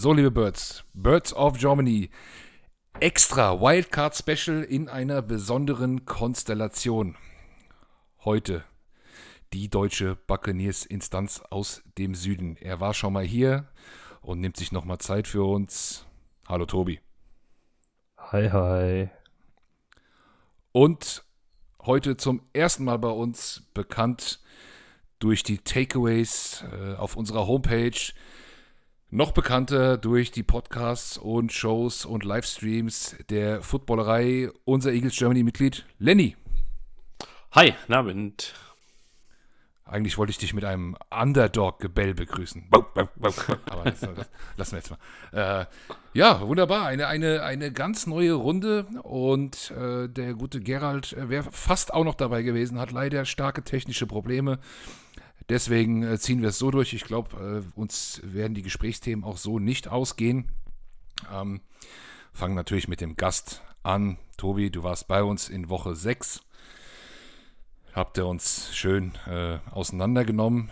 So, liebe Birds, Birds of Germany, extra Wildcard Special in einer besonderen Konstellation. Heute die deutsche Buccaneers-Instanz aus dem Süden. Er war schon mal hier und nimmt sich nochmal Zeit für uns. Hallo Tobi. Hi, hi. Und heute zum ersten Mal bei uns bekannt durch die Takeaways äh, auf unserer Homepage. Noch bekannter durch die Podcasts und Shows und Livestreams der Footballerei, unser Eagles Germany Mitglied Lenny. Hi, Abend. Eigentlich wollte ich dich mit einem Underdog-Gebell begrüßen. Aber das, das, lassen wir jetzt mal. Äh, ja, wunderbar. Eine, eine, eine ganz neue Runde. Und äh, der gute Gerald äh, wäre fast auch noch dabei gewesen, hat leider starke technische Probleme. Deswegen äh, ziehen wir es so durch. Ich glaube, äh, uns werden die Gesprächsthemen auch so nicht ausgehen. Ähm, fangen natürlich mit dem Gast an. Tobi, du warst bei uns in Woche 6 habt ihr uns schön äh, auseinandergenommen.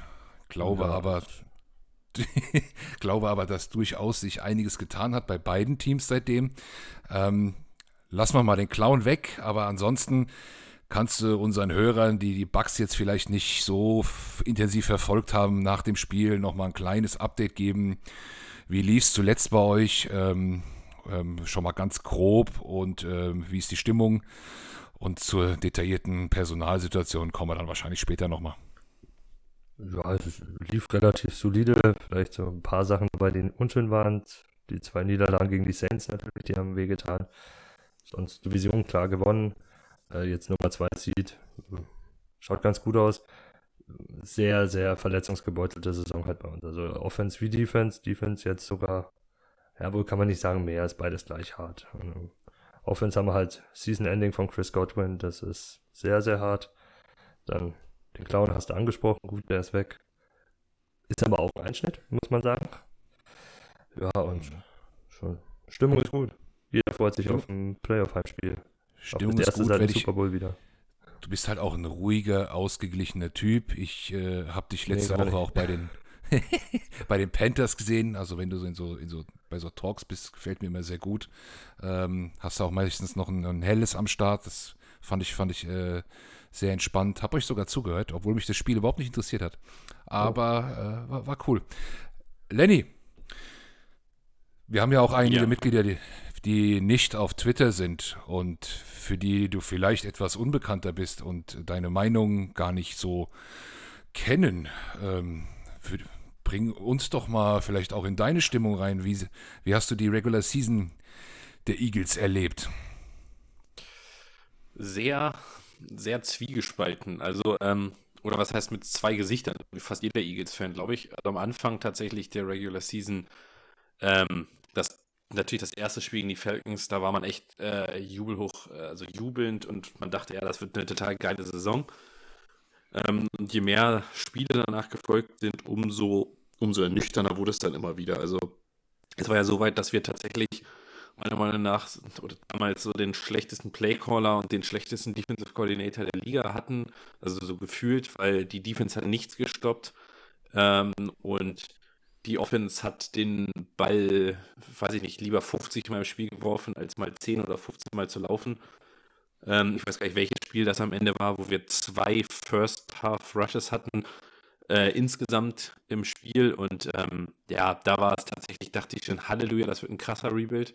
Glaube ja. aber, glaube aber, dass durchaus sich einiges getan hat bei beiden Teams seitdem. Ähm, lassen wir mal den Clown weg, aber ansonsten kannst du unseren Hörern, die die Bugs jetzt vielleicht nicht so intensiv verfolgt haben, nach dem Spiel nochmal ein kleines Update geben. Wie lief es zuletzt bei euch? Ähm, ähm, schon mal ganz grob und ähm, wie ist die Stimmung? Und zur detaillierten Personalsituation kommen wir dann wahrscheinlich später nochmal. Ja, es lief relativ solide. Vielleicht so ein paar Sachen, bei denen unschön waren. Die zwei Niederlagen gegen die Saints natürlich, die haben wehgetan. Sonst Division klar gewonnen. Äh, jetzt Nummer 2 Seed. Schaut ganz gut aus. Sehr, sehr verletzungsgebeutelte Saison halt bei uns. Also Offense wie Defense. Defense jetzt sogar, ja, wohl kann man nicht sagen, mehr ist beides gleich hart. Also, Offense haben wir halt Season Ending von Chris Godwin, das ist sehr, sehr hart. Dann den Clown hast du angesprochen, gut, der ist weg. Ist aber auch ein Einschnitt, muss man sagen. Ja, und schon, Stimmung ist gut. Jeder freut sich auf ein Playoff-Heimspiel. Stimmung ist gut, seit Super Bowl wieder. Du bist halt auch ein ruhiger, ausgeglichener Typ. Ich äh, habe dich letzte nee, Woche nicht. auch bei den bei den Panthers gesehen. Also wenn du so in so, in so bei so Talks bist, gefällt mir immer sehr gut. Ähm, hast du auch meistens noch ein, ein, helles am Start. Das fand ich, fand ich äh, sehr entspannt. Hab euch sogar zugehört, obwohl mich das Spiel überhaupt nicht interessiert hat. Aber äh, war, war, cool. Lenny, wir haben ja auch einige ja. Mitglieder, die, die nicht auf Twitter sind und für die du vielleicht etwas unbekannter bist und deine Meinung gar nicht so kennen. Ähm, für, bring uns doch mal vielleicht auch in deine Stimmung rein. Wie, wie hast du die Regular Season der Eagles erlebt? Sehr, sehr zwiegespalten. Also, ähm, oder was heißt mit zwei Gesichtern? Fast jeder Eagles-Fan, glaube ich. Also am Anfang tatsächlich der Regular Season, ähm, das natürlich das erste Spiel gegen die Falcons, da war man echt äh, jubelhoch, äh, also jubelnd und man dachte, ja, das wird eine total geile Saison. Ähm, und je mehr Spiele danach gefolgt sind, umso, umso ernüchterner wurde es dann immer wieder. Also es war ja so weit, dass wir tatsächlich meiner Meinung nach oder damals so den schlechtesten Playcaller und den schlechtesten Defensive Coordinator der Liga hatten. Also so gefühlt, weil die Defense hat nichts gestoppt. Ähm, und die Offense hat den Ball, weiß ich nicht, lieber 50 Mal im Spiel geworfen, als mal 10 oder 15 Mal zu laufen. Ähm, ich weiß gar nicht, welches Spiel das am Ende war, wo wir zwei First Half Rushes hatten äh, insgesamt im Spiel. Und ähm, ja, da war es tatsächlich, dachte ich schon, Halleluja, das wird ein krasser Rebuild.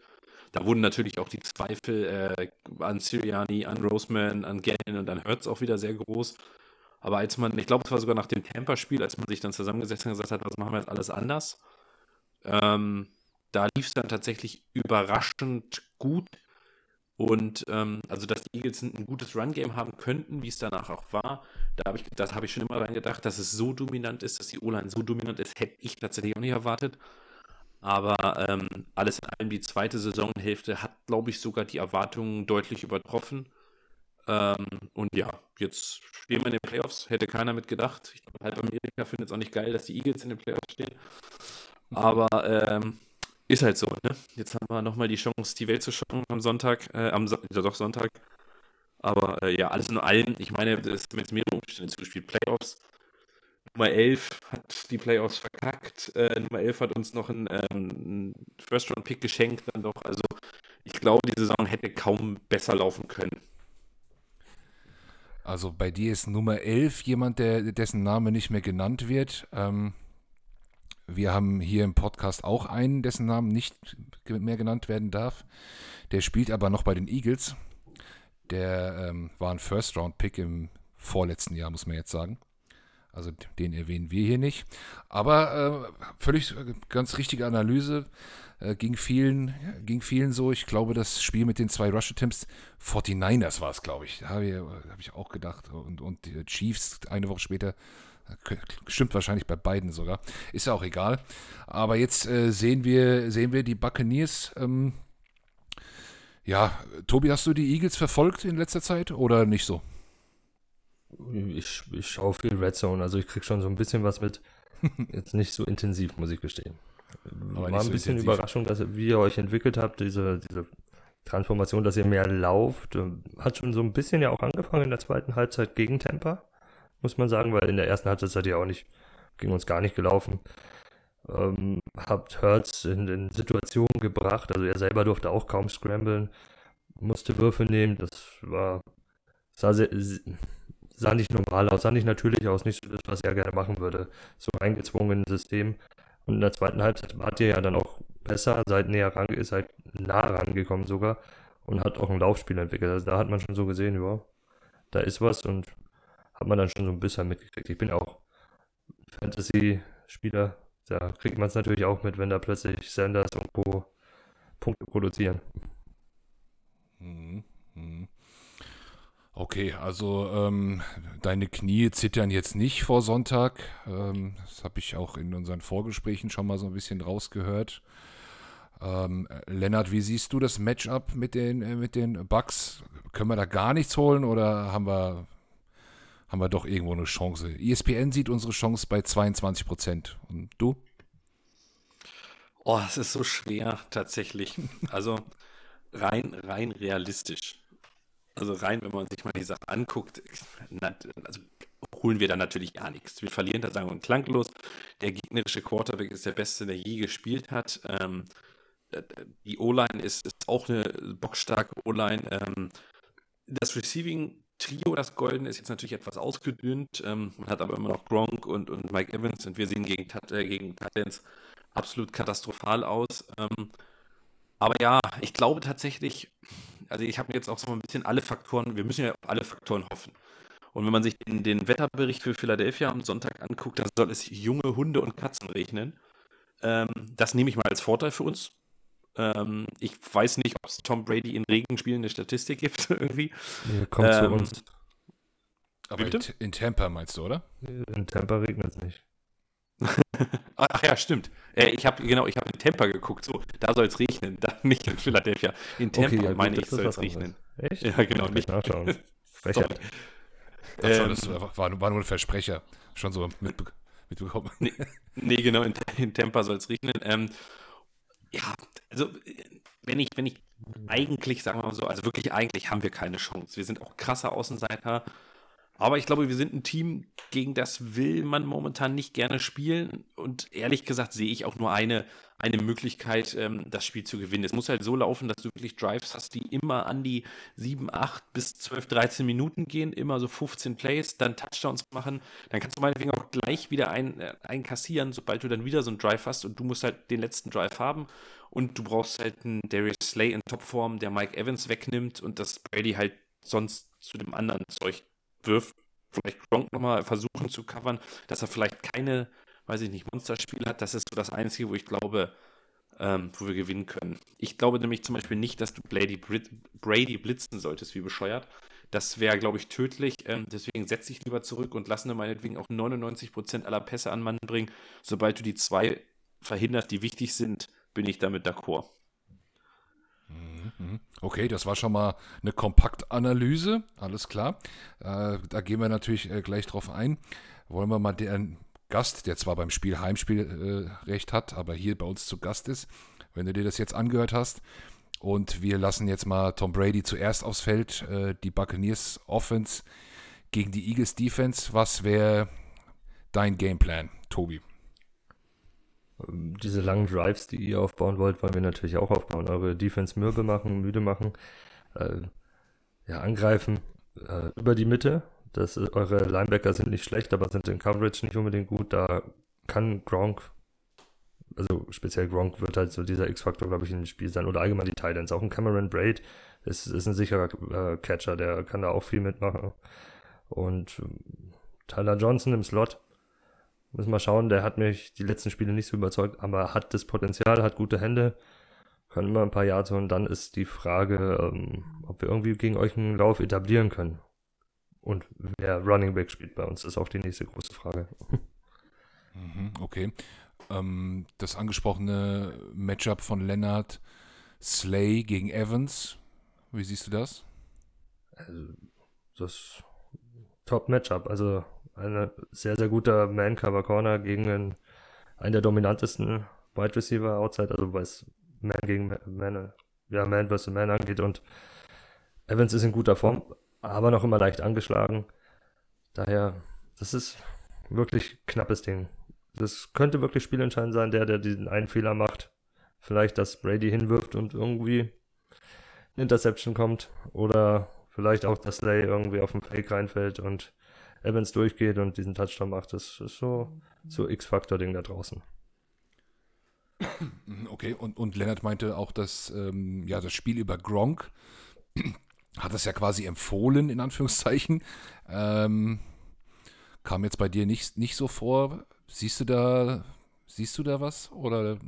Da wurden natürlich auch die Zweifel äh, an Siriani, an Roseman, an Gannon und an Hertz auch wieder sehr groß. Aber als man, ich glaube, es war sogar nach dem Tampa-Spiel, als man sich dann zusammengesetzt hat und gesagt hat, was machen wir jetzt alles anders, ähm, da lief es dann tatsächlich überraschend gut. Und ähm, also, dass die Eagles ein, gutes Run-Game haben könnten, wie es danach auch war, da habe ich, das habe ich schon immer rein gedacht, dass es so dominant ist, dass die O-Line so dominant ist, hätte ich tatsächlich auch nicht erwartet. Aber ähm, alles in allem, die zweite Saisonhälfte hat, glaube ich, sogar die Erwartungen deutlich übertroffen. Ähm, und ja, jetzt stehen wir in den Playoffs. Hätte keiner mit gedacht. Ich glaube, halb Amerika findet es auch nicht geil, dass die Eagles in den Playoffs stehen. Aber ähm, ist halt so, ne? Jetzt haben wir nochmal die Chance, die Welt zu schauen am Sonntag, äh, am so ja, doch Sonntag. Aber äh, ja, alles in allem, ich meine, es sind jetzt mehrere Umstände zugespielt. Playoffs, Nummer 11 hat die Playoffs verkackt. Äh, Nummer 11 hat uns noch einen, ähm, First-Round-Pick geschenkt. Dann doch. Also ich glaube, die Saison hätte kaum besser laufen können. Also bei dir ist Nummer 11 jemand, der, dessen Name nicht mehr genannt wird. Ähm, wir haben hier im Podcast auch einen, dessen Namen nicht mehr genannt werden darf. Der spielt aber noch bei den Eagles. Der ähm, war ein First-Round-Pick im vorletzten Jahr, muss man jetzt sagen. Also den erwähnen wir hier nicht. Aber äh, völlig äh, ganz richtige Analyse. Äh, ging, vielen, ging vielen so. Ich glaube, das Spiel mit den zwei Rush Attempts, 49ers war es, glaube ich. Da habe ich, hab ich, auch gedacht. Und, und Chiefs eine Woche später. Äh, stimmt wahrscheinlich bei beiden sogar. Ist ja auch egal. Aber jetzt äh, sehen, wir, sehen wir die Buccaneers. Ähm, ja, Tobi, hast du die Eagles verfolgt in letzter Zeit oder nicht so? Ich, ich schaue viel Red Zone, also ich kriege schon so ein bisschen was mit. Jetzt nicht so intensiv, muss ich gestehen. Aber War ein so bisschen intensiv. Überraschung, dass wie ihr euch entwickelt habt, diese, diese Transformation, dass ihr mehr lauft. Hat schon so ein bisschen ja auch angefangen in der zweiten Halbzeit gegen Tampa, muss man sagen, weil in der ersten Halbzeit seid ihr auch nicht, ging uns gar nicht gelaufen. Ähm, habt Hurts in, in Situationen gebracht, also er selber durfte auch kaum scramblen, musste Würfe nehmen, das war, sah sehr, sah nicht normal aus, sah nicht natürlich aus, nicht so das, was er gerne machen würde. So eingezwungen in System. Und in der zweiten Halbzeit wart ihr ja dann auch besser, seid näher ran, ist halt nah rangekommen sogar und hat auch ein Laufspiel entwickelt. Also da hat man schon so gesehen, ja, da ist was und hat man dann schon so ein bisschen mitgekriegt. Ich bin auch Fantasy-Spieler, da kriegt man es natürlich auch mit, wenn da plötzlich Sanders und Co. Punkte produzieren. Mhm. Mhm. Okay, also ähm, deine Knie zittern jetzt nicht vor Sonntag. Ähm, das habe ich auch in unseren Vorgesprächen schon mal so ein bisschen rausgehört. Ähm, Lennart, wie siehst du das Matchup mit den, äh, mit den Bucks? Können wir da gar nichts holen oder haben wir, haben wir doch irgendwo eine Chance? ESPN sieht unsere Chance bei 22 Prozent. Und du? Oh, es ist so schwer tatsächlich. Also rein, rein realistisch also rein, wenn man sich mal die Sache anguckt, also holen wir da natürlich gar nichts. Wir verlieren da sagen wir klanglos. Der gegnerische Quarterback ist der beste, der je gespielt hat. Ähm, die O-Line ist, ist, auch eine bockstarke O-Line. Ähm, das Receiving Trio, das Golden, ist jetzt natürlich etwas ausgedünnt. Ähm, man hat aber immer noch Gronk und, und Mike Evans und wir sehen gegen, äh, gegen Titans absolut katastrophal aus. Ähm, aber ja, ich glaube tatsächlich, also ich habe mir jetzt auch so ein bisschen alle Faktoren, wir müssen ja auf alle Faktoren hoffen. Und wenn man sich den, den Wetterbericht für Philadelphia am Sonntag anguckt, dann soll es junge Hunde und Katzen regnen. Ähm, das nehme ich mal als Vorteil für uns. Ähm, ich weiß nicht, ob es Tom Brady in Regenspielen eine Statistik gibt irgendwie. Ja, kommt ähm, zu uns. Aber in, in, Tampa meinst du, oder? In Tampa regnet es nicht. Ach ja, stimmt. Äh, ich habe genau, ich habe in Tampa geguckt. So, da soll es regnen, da nicht in Philadelphia. In Tampa okay, ja, meine ich, soll es regnen. Echt? Ja, genau. Nicht. Nachschauen. Frechheit. Ähm, das war, war, nur ein Versprecher. Schon so mitbe mitbekommen. Nee, nee, genau, in, in Tampa soll es regnen. Ähm, ja, also wenn ich, wenn ich eigentlich, sagen wir mal so, also wirklich eigentlich haben wir keine Chance. Wir sind auch krasser Außenseiter. Aber ich glaube, wir sind ein Team, gegen das will man momentan nicht gerne spielen. Und ehrlich gesagt sehe ich auch nur eine, eine Möglichkeit, ähm, das Spiel zu gewinnen. Es muss halt so laufen, dass du wirklich Drives hast, die immer an die 7, 8 bis 12, 13 Minuten gehen, immer so 15 Plays, dann Touchdowns machen. Dann kannst du meinetwegen auch gleich wieder ein, äh, einkassieren, sobald du dann wieder so einen Drive hast und du musst halt den letzten Drive haben. Und du brauchst halt einen Darius Slay in Topform, der Mike Evans wegnimmt und das Brady halt sonst zu dem anderen Zeug wirft, vielleicht Gronk nochmal versuchen zu covern, dass er vielleicht keine, weiß ich nicht, Monsterspiele hat. Das ist so das Einzige, wo ich glaube, ähm, wo wir gewinnen können. Ich glaube nämlich zum Beispiel nicht, dass du Brady, Brady blitzen solltest, wie bescheuert. Das wäre, glaube ich, tödlich. Ähm, deswegen setze ich lieber zurück und lasse meinetwegen auch 99% aller Pässe an Mann bringen. Sobald du die zwei verhinderst, die wichtig sind, bin ich damit d'accord. Mhm. Okay, das war schon mal eine Kompaktanalyse, alles klar. Äh, da gehen wir natürlich äh, gleich drauf ein. Wollen wir mal den Gast, der zwar beim Spiel Heimspielrecht äh, hat, aber hier bei uns zu Gast ist, wenn du dir das jetzt angehört hast. Und wir lassen jetzt mal Tom Brady zuerst aufs Feld, äh, die Buccaneers Offense gegen die Eagles Defense. Was wäre dein Gameplan, Tobi? Diese langen Drives, die ihr aufbauen wollt, wollen wir natürlich auch aufbauen. Eure Defense mürbe machen, müde machen. Äh, ja, angreifen äh, über die Mitte. Das, eure Linebacker sind nicht schlecht, aber sind in Coverage nicht unbedingt gut. Da kann Gronk, also speziell Gronk wird halt so dieser X-Faktor, glaube ich, in dem Spiel sein. Oder allgemein die Titans. Auch ein Cameron Braid ist, ist ein sicherer äh, Catcher, der kann da auch viel mitmachen. Und ähm, Tyler Johnson im Slot. Müssen wir schauen, der hat mich die letzten Spiele nicht so überzeugt, aber hat das Potenzial, hat gute Hände, kann immer ein paar Yards holen. Dann ist die Frage, ähm, ob wir irgendwie gegen euch einen Lauf etablieren können. Und wer Running Back spielt bei uns, ist auch die nächste große Frage. Mhm, okay. Ähm, das angesprochene Matchup von Leonard Slay gegen Evans, wie siehst du das? Also, das Top-Matchup. Also ein sehr, sehr guter Man-Cover-Corner gegen einen, einen der dominantesten Wide Receiver outside, also was Man gegen Man, ja, Man vs. Man angeht. Und Evans ist in guter Form, aber noch immer leicht angeschlagen. Daher, das ist wirklich knappes Ding. Das könnte wirklich spielentscheidend sein, der, der diesen einen Fehler macht. Vielleicht, dass Brady hinwirft und irgendwie eine Interception kommt. Oder vielleicht auch, dass Slay irgendwie auf den Fake reinfällt und Evans durchgeht und diesen Touchdown macht. Das ist so, so X-Faktor-Ding da draußen. Okay, und, und Lennart meinte auch, dass ähm, ja, das Spiel über Gronk hat das ja quasi empfohlen, in Anführungszeichen. Ähm, kam jetzt bei dir nicht, nicht so vor. Siehst du da, siehst du da was? Oder?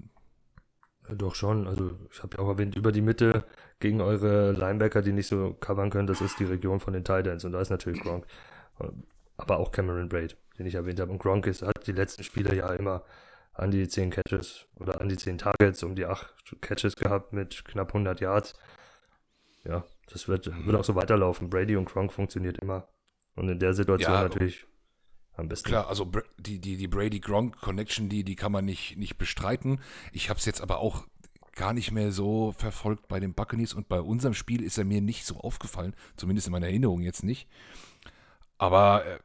Ja, doch schon. Also ich habe ja auch erwähnt, über die Mitte gegen eure Linebacker, die nicht so covern können, das ist die Region von den Titans und da ist natürlich Gronk. Aber auch Cameron Braid, den ich erwähnt habe. Und Gronk ist, hat die letzten Spiele ja immer an die 10 Catches oder an die 10 Targets, um die 8 Catches gehabt mit knapp 100 Yards. Ja, das wird, wird auch so weiterlaufen. Brady und Gronk funktioniert immer. Und in der Situation ja, natürlich am besten. Klar, also die, die, die Brady-Gronk-Connection, die, die kann man nicht, nicht bestreiten. Ich habe es jetzt aber auch gar nicht mehr so verfolgt bei den Buccaneers und bei unserem Spiel ist er mir nicht so aufgefallen, zumindest in meiner Erinnerung jetzt nicht. Aber äh,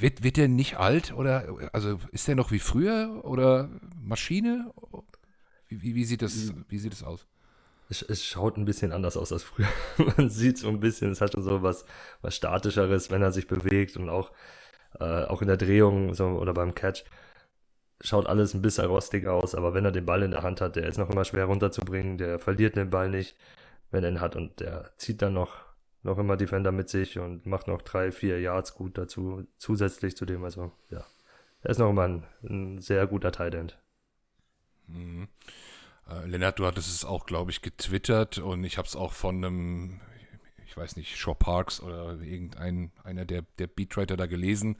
wird, wird der nicht alt oder also ist der noch wie früher oder Maschine? Wie, wie, wie sieht, das, wie sieht das aus? Es, es, schaut ein bisschen anders aus als früher. Man sieht so ein bisschen, es hat schon so was, was Statischeres, wenn er sich bewegt und auch, äh, auch in der Drehung so, oder beim Catch schaut alles ein bisschen rostig aus, aber wenn er den Ball in der Hand hat, der ist noch immer schwer runterzubringen, der verliert den Ball nicht, wenn er ihn hat und der zieht dann noch, noch immer Defender mit sich und macht noch drei, vier Yards gut dazu, zusätzlich zu dem, also ja, er ist noch immer ein, ein sehr guter Tight End. Mhm. Äh, Lennart, du hattest es auch, glaube ich, getwittert und ich habe es auch von einem, ich weiß nicht, Shaw Parks oder irgendein einer der, der Beatwriter da gelesen,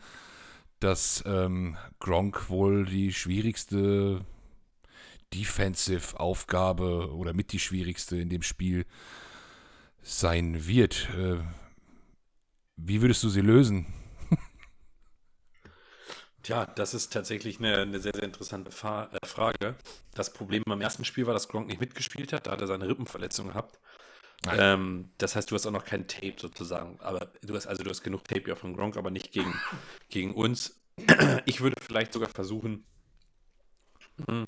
dass ähm, Gronk wohl die schwierigste Defensive-Aufgabe oder mit die schwierigste in dem Spiel sein wird. Äh, wie würdest du sie lösen? Tja, das ist tatsächlich eine, eine sehr, sehr interessante Fa äh, Frage. Das Problem beim ersten Spiel war, dass Gronk nicht mitgespielt hat. Da hat er seine Rippenverletzung gehabt. Ähm, das heißt, du hast auch noch kein Tape sozusagen. Aber du hast also du hast genug Tape ja von Gronk, aber nicht gegen, gegen uns. Ich würde vielleicht sogar versuchen. Hm,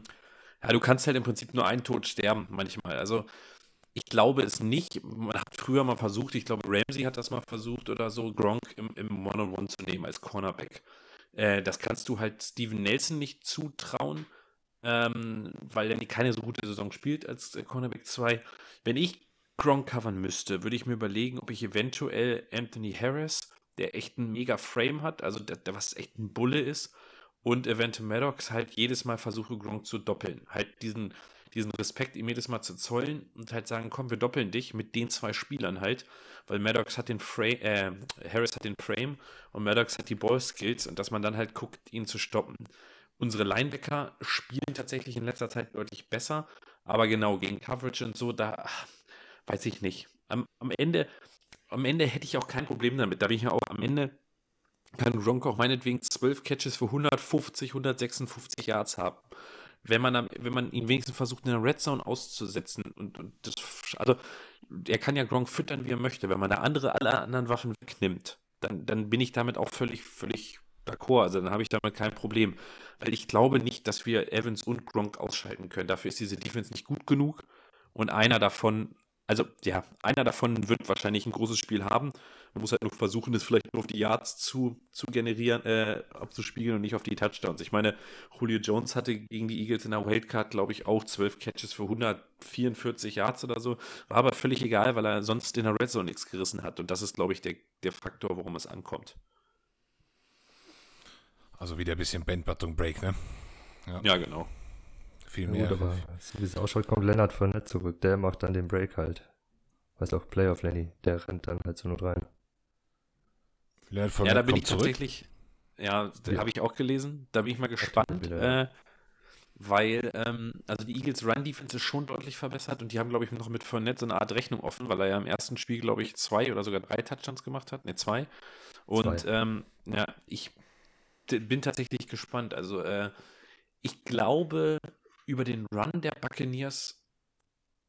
ja, du kannst halt im Prinzip nur einen Tod sterben manchmal. Also ich glaube es nicht. Man hat früher mal versucht, ich glaube Ramsey hat das mal versucht oder so, Gronk im, im One-on-One zu nehmen als Cornerback. Äh, das kannst du halt Steven Nelson nicht zutrauen, ähm, weil er keine so gute Saison spielt als äh, Cornerback 2. Wenn ich Gronk covern müsste, würde ich mir überlegen, ob ich eventuell Anthony Harris, der echt einen mega Frame hat, also der, der was echt ein Bulle ist, und eventuell Maddox halt jedes Mal versuche, Gronk zu doppeln. Halt diesen, diesen Respekt ihm jedes Mal zu zollen und halt sagen, komm, wir doppeln dich mit den zwei Spielern halt, weil Maddox hat den Frame, äh, Harris hat den Frame und Maddox hat die Ball-Skills und dass man dann halt guckt, ihn zu stoppen. Unsere Linebacker spielen tatsächlich in letzter Zeit deutlich besser, aber genau gegen Coverage und so, da ach, weiß ich nicht. Am, am Ende, am Ende hätte ich auch kein Problem damit. Da bin ich ja auch am Ende kann Gronk auch meinetwegen 12 Catches für 150, 156 Yards haben wenn man, wenn man ihn wenigstens versucht, in der Red Zone auszusetzen. Und, und das, also, er kann ja Gronk füttern, wie er möchte. Wenn man da andere, alle anderen Waffen wegnimmt, dann, dann bin ich damit auch völlig, völlig d'accord, also dann habe ich damit kein Problem. Weil ich glaube nicht, dass wir Evans und Gronk ausschalten können. Dafür ist diese Defense nicht gut genug. Und einer davon, also ja, einer davon wird wahrscheinlich ein großes Spiel haben. Man muss halt nur versuchen, das vielleicht nur auf die Yards zu, zu generieren, äh, abzuspiegeln und nicht auf die Touchdowns. Ich meine, Julio Jones hatte gegen die Eagles in der Wildcard, glaube ich, auch zwölf Catches für 144 Yards oder so. War aber völlig egal, weil er sonst in der Red Zone nichts gerissen hat. Und das ist, glaube ich, der, der Faktor, worum es ankommt. Also wieder ein bisschen Bandbutton Break, ne? Ja, ja genau. Viel mehr. Gut, aber so wie es ausschaut, kommt Lennart von Netz zurück. Der macht dann den Break halt. Weißt auch, Playoff Lenny, der rennt dann halt so nur rein. Lennart von ja, da bin ich zurück. tatsächlich, ja, ja. habe ich auch gelesen. Da bin ich mal gespannt. Äh, weil, ähm, also die Eagles Run Defense ist schon deutlich verbessert und die haben, glaube ich, noch mit Fournette so eine Art Rechnung offen, weil er ja im ersten Spiel, glaube ich, zwei oder sogar drei Touchdowns gemacht hat. Ne, zwei. Und zwei. Ähm, ja, ich bin tatsächlich gespannt. Also, äh, ich glaube, über den Run der Buccaneers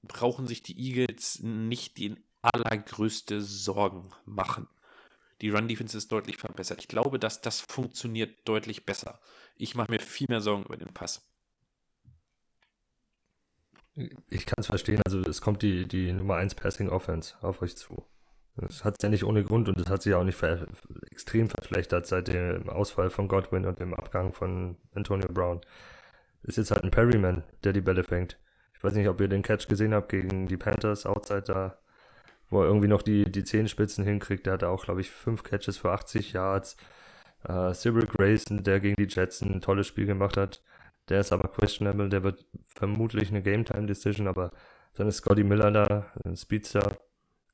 brauchen sich die Eagles nicht die allergrößte Sorgen machen. Die Run-Defense ist deutlich verbessert. Ich glaube, dass das funktioniert deutlich besser. Ich mache mir viel mehr Sorgen über den Pass. Ich kann es verstehen. Also es kommt die, die Nummer 1 Passing Offense auf euch zu. Das hat es ja nicht ohne Grund und das hat sich auch nicht ver extrem verschlechtert seit dem Ausfall von Godwin und dem Abgang von Antonio Brown. Ist jetzt halt ein Perryman, der die Bälle fängt. Ich weiß nicht, ob ihr den Catch gesehen habt gegen die Panthers, Outside da, wo er irgendwie noch die, die Zehenspitzen hinkriegt. Der hatte auch, glaube ich, fünf Catches für 80 Yards. Äh, Cyril Grayson, der gegen die Jets ein tolles Spiel gemacht hat, der ist aber questionable. Der wird vermutlich eine Game-Time-Decision, aber dann ist Scotty Miller da, ein Speedster,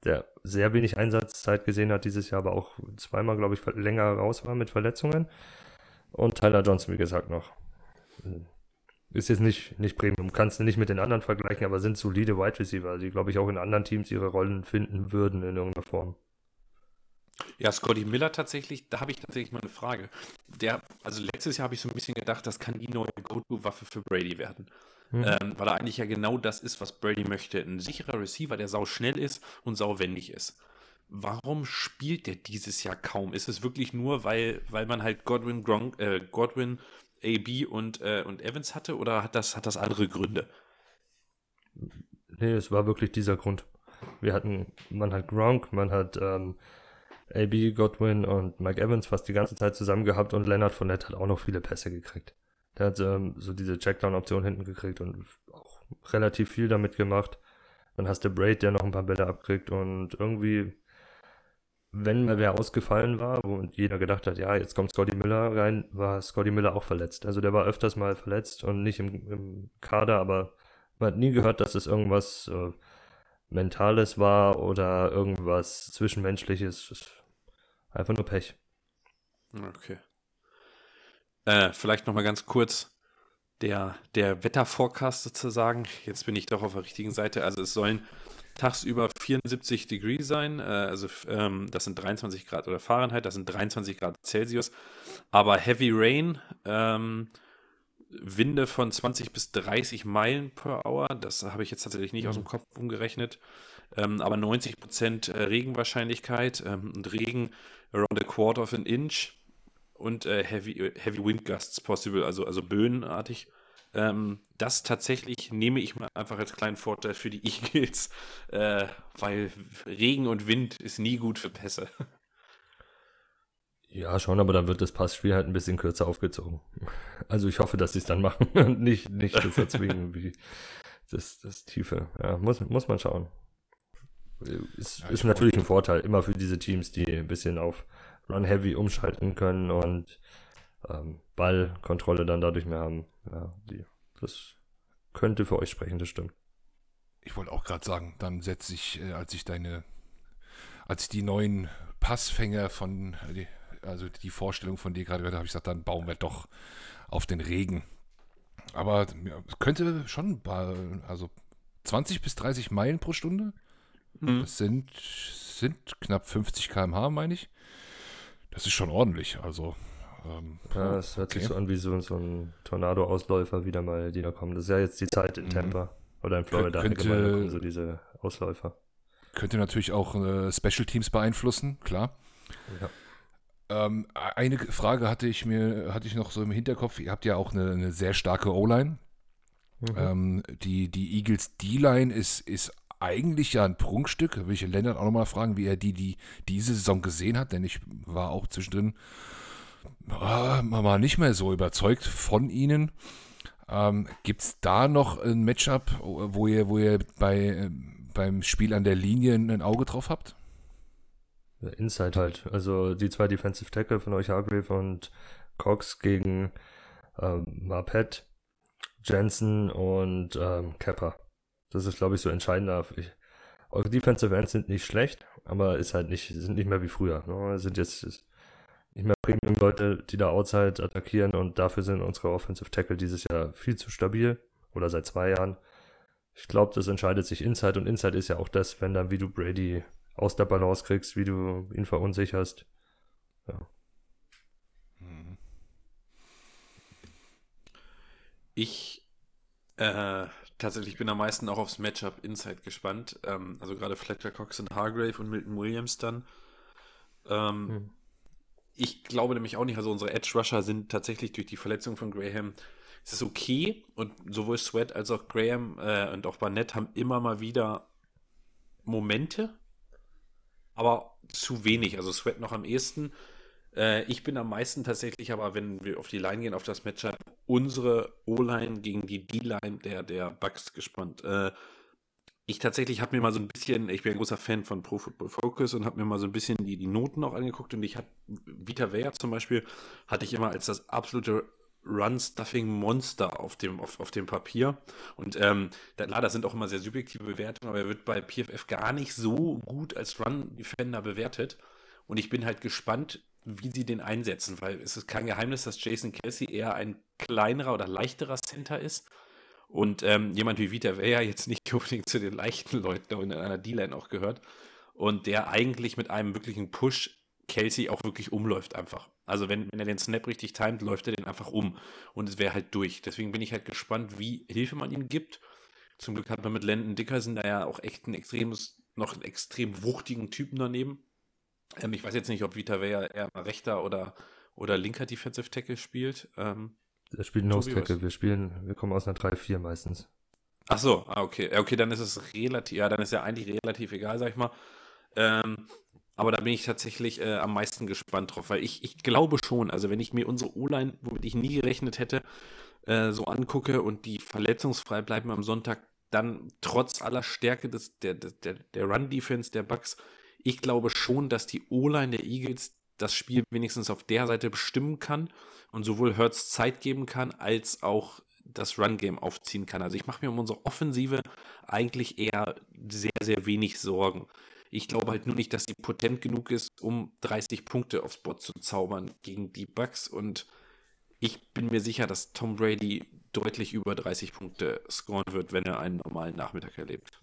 der sehr wenig Einsatzzeit gesehen hat dieses Jahr, aber auch zweimal, glaube ich, länger raus war mit Verletzungen. Und Tyler Johnson, wie gesagt, noch. Ist jetzt nicht, nicht Premium, kannst du nicht mit den anderen vergleichen, aber sind solide Wide Receiver, die, glaube ich, auch in anderen Teams ihre Rollen finden würden in irgendeiner Form. Ja, Scotty Miller tatsächlich, da habe ich tatsächlich mal eine Frage. Der, also letztes Jahr habe ich so ein bisschen gedacht, das kann die neue Go-To-Waffe für Brady werden. Mhm. Ähm, weil er eigentlich ja genau das ist, was Brady möchte. Ein sicherer Receiver, der sau schnell ist und sau wendig ist. Warum spielt der dieses Jahr kaum? Ist es wirklich nur, weil, weil man halt Godwin, Gronk, äh, Godwin, AB und, äh, und Evans hatte oder hat das, hat das andere Gründe? Nee, es war wirklich dieser Grund. Wir hatten, man hat Gronk, man hat ähm, AB, Godwin und Mike Evans fast die ganze Zeit zusammen gehabt und Leonard Fournette hat auch noch viele Pässe gekriegt. Der hat ähm, so diese Checkdown-Option hinten gekriegt und auch relativ viel damit gemacht. Dann hast du Braid, der noch ein paar Bälle abkriegt und irgendwie, wenn mal wer ausgefallen war, wo jeder gedacht hat, ja, jetzt kommt Scotty Miller rein, war Scotty Miller auch verletzt. Also der war öfters mal verletzt und nicht im, im Kader, aber man hat nie gehört, dass es irgendwas äh, Mentales war oder irgendwas Zwischenmenschliches. Einfach nur Pech. Okay. Äh, vielleicht nochmal ganz kurz der, der Wetterforecast sozusagen. Jetzt bin ich doch auf der richtigen Seite. Also es sollen tagsüber 74 Degree sein. Äh, also ähm, das sind 23 Grad oder Fahrenheit, das sind 23 Grad Celsius. Aber Heavy Rain, ähm, Winde von 20 bis 30 Meilen per Hour. Das habe ich jetzt tatsächlich nicht aus dem mhm. Kopf umgerechnet. Ähm, aber 90 Prozent äh, Regenwahrscheinlichkeit ähm, und Regen around a quarter of an inch und äh, Heavy, Heavy Wind Gusts possible, also, also böenartig. Ähm, das tatsächlich nehme ich mal einfach als kleinen Vorteil für die Eagles, äh, weil Regen und Wind ist nie gut für Pässe. Ja, schon, aber dann wird das Passspiel halt ein bisschen kürzer aufgezogen. Also ich hoffe, dass sie es dann machen und nicht, nicht das erzwingen wie das, das Tiefe. Ja, muss, muss man schauen. Ist, ja, ist natürlich ein Vorteil, immer für diese Teams, die ein bisschen auf Run-Heavy umschalten können und ähm, Ballkontrolle dann dadurch mehr haben. Ja, die, das könnte für euch sprechen, das stimmt. Ich wollte auch gerade sagen, dann setze ich, äh, als ich deine, als ich die neuen Passfänger von, also die Vorstellung von dir gerade gehört habe, ich gesagt, dann bauen wir doch auf den Regen. Aber ja, könnte schon, also 20 bis 30 Meilen pro Stunde. Mhm. Das sind, sind knapp 50 km/h, meine ich. Das ist schon ordentlich. Also. Ähm, ja, es hört okay. sich so an wie so, so ein Tornado-Ausläufer wieder mal, die da kommen. Das ist ja jetzt die Zeit in mhm. Tampa oder in Florida könnte, kommen so diese Ausläufer. Könnte natürlich auch äh, Special Teams beeinflussen, klar. Ja. Ähm, eine Frage hatte ich mir, hatte ich noch so im Hinterkopf. Ihr habt ja auch eine, eine sehr starke O-Line. Mhm. Ähm, die, die Eagles D-Line ist, ist eigentlich ja ein Prunkstück. Da will ich Lennart auch nochmal fragen, wie er die, die diese Saison gesehen hat, denn ich war auch zwischendrin äh, mal nicht mehr so überzeugt von ihnen. Ähm, Gibt es da noch ein Matchup, wo ihr, wo ihr bei, beim Spiel an der Linie ein Auge drauf habt? Inside halt. Also die zwei Defensive Tackle von euch, Hargrave und Cox gegen ähm, Marpet, Jensen und ähm, Kepper. Das ist, glaube ich, so entscheidender. Ich, eure Defensive Ends sind nicht schlecht, aber ist halt nicht, sind nicht mehr wie früher. Ne? Sind jetzt nicht mehr Premium-Leute, die da outside attackieren und dafür sind unsere Offensive Tackle dieses Jahr viel zu stabil oder seit zwei Jahren. Ich glaube, das entscheidet sich Inside und Inside ist ja auch das, wenn dann wie du Brady aus der Balance kriegst, wie du ihn verunsicherst. Ja. Ich äh, tatsächlich bin am meisten auch aufs Matchup Inside gespannt. Ähm, also gerade Fletcher Cox und Hargrave und Milton Williams dann. Ähm, hm. Ich glaube nämlich auch nicht, also unsere Edge Rusher sind tatsächlich durch die Verletzung von Graham es ist okay und sowohl Sweat als auch Graham äh, und auch Barnett haben immer mal wieder Momente, aber zu wenig. Also Sweat noch am ehesten. Äh, ich bin am meisten tatsächlich, aber wenn wir auf die Line gehen, auf das Matchup, unsere O-Line gegen die D-Line der, der Bucks gespannt. Äh, ich tatsächlich habe mir mal so ein bisschen, ich bin ein großer Fan von Pro Football Focus und habe mir mal so ein bisschen die, die Noten auch angeguckt und ich habe Vita Vea zum Beispiel, hatte ich immer als das absolute Run-Stuffing-Monster auf dem, auf, auf dem Papier. Und ähm, da, klar, das sind auch immer sehr subjektive Bewertungen, aber er wird bei PFF gar nicht so gut als Run-Defender bewertet. Und ich bin halt gespannt, wie sie den einsetzen, weil es ist kein Geheimnis, dass Jason Kelsey eher ein kleinerer oder leichterer Center ist. Und ähm, jemand wie Vita Vea jetzt nicht unbedingt zu den leichten Leuten in einer D-Line auch gehört. Und der eigentlich mit einem wirklichen Push Kelsey auch wirklich umläuft einfach. Also wenn, wenn er den Snap richtig timet, läuft er den einfach um und es wäre halt durch. Deswegen bin ich halt gespannt, wie Hilfe man ihm gibt. Zum Glück hat man mit Landon Dickerson da ja auch echt ein extremes, noch einen extrem wuchtigen Typen daneben. Ähm, ich weiß jetzt nicht, ob Vita Vea eher rechter oder, oder linker Defensive Tackle spielt. Ähm, er spielt Nose Tackle. Wir spielen, wir kommen aus einer 3-4 meistens. Ach so, ah, okay. Okay, dann ist es relativ, ja, dann ist ja eigentlich relativ egal, sag ich mal. Ähm, aber da bin ich tatsächlich äh, am meisten gespannt drauf, weil ich, ich glaube schon, also wenn ich mir unsere O-Line, womit ich nie gerechnet hätte, äh, so angucke und die verletzungsfrei bleiben am Sonntag, dann trotz aller Stärke des, der, der, der Run-Defense der Bucks, ich glaube schon, dass die O-Line der Eagles das Spiel wenigstens auf der Seite bestimmen kann und sowohl Hurts Zeit geben kann, als auch das Run-Game aufziehen kann. Also ich mache mir um unsere Offensive eigentlich eher sehr, sehr wenig Sorgen. Ich glaube halt nur nicht, dass sie potent genug ist, um 30 Punkte aufs Board zu zaubern gegen die Bucks. Und ich bin mir sicher, dass Tom Brady deutlich über 30 Punkte scoren wird, wenn er einen normalen Nachmittag erlebt.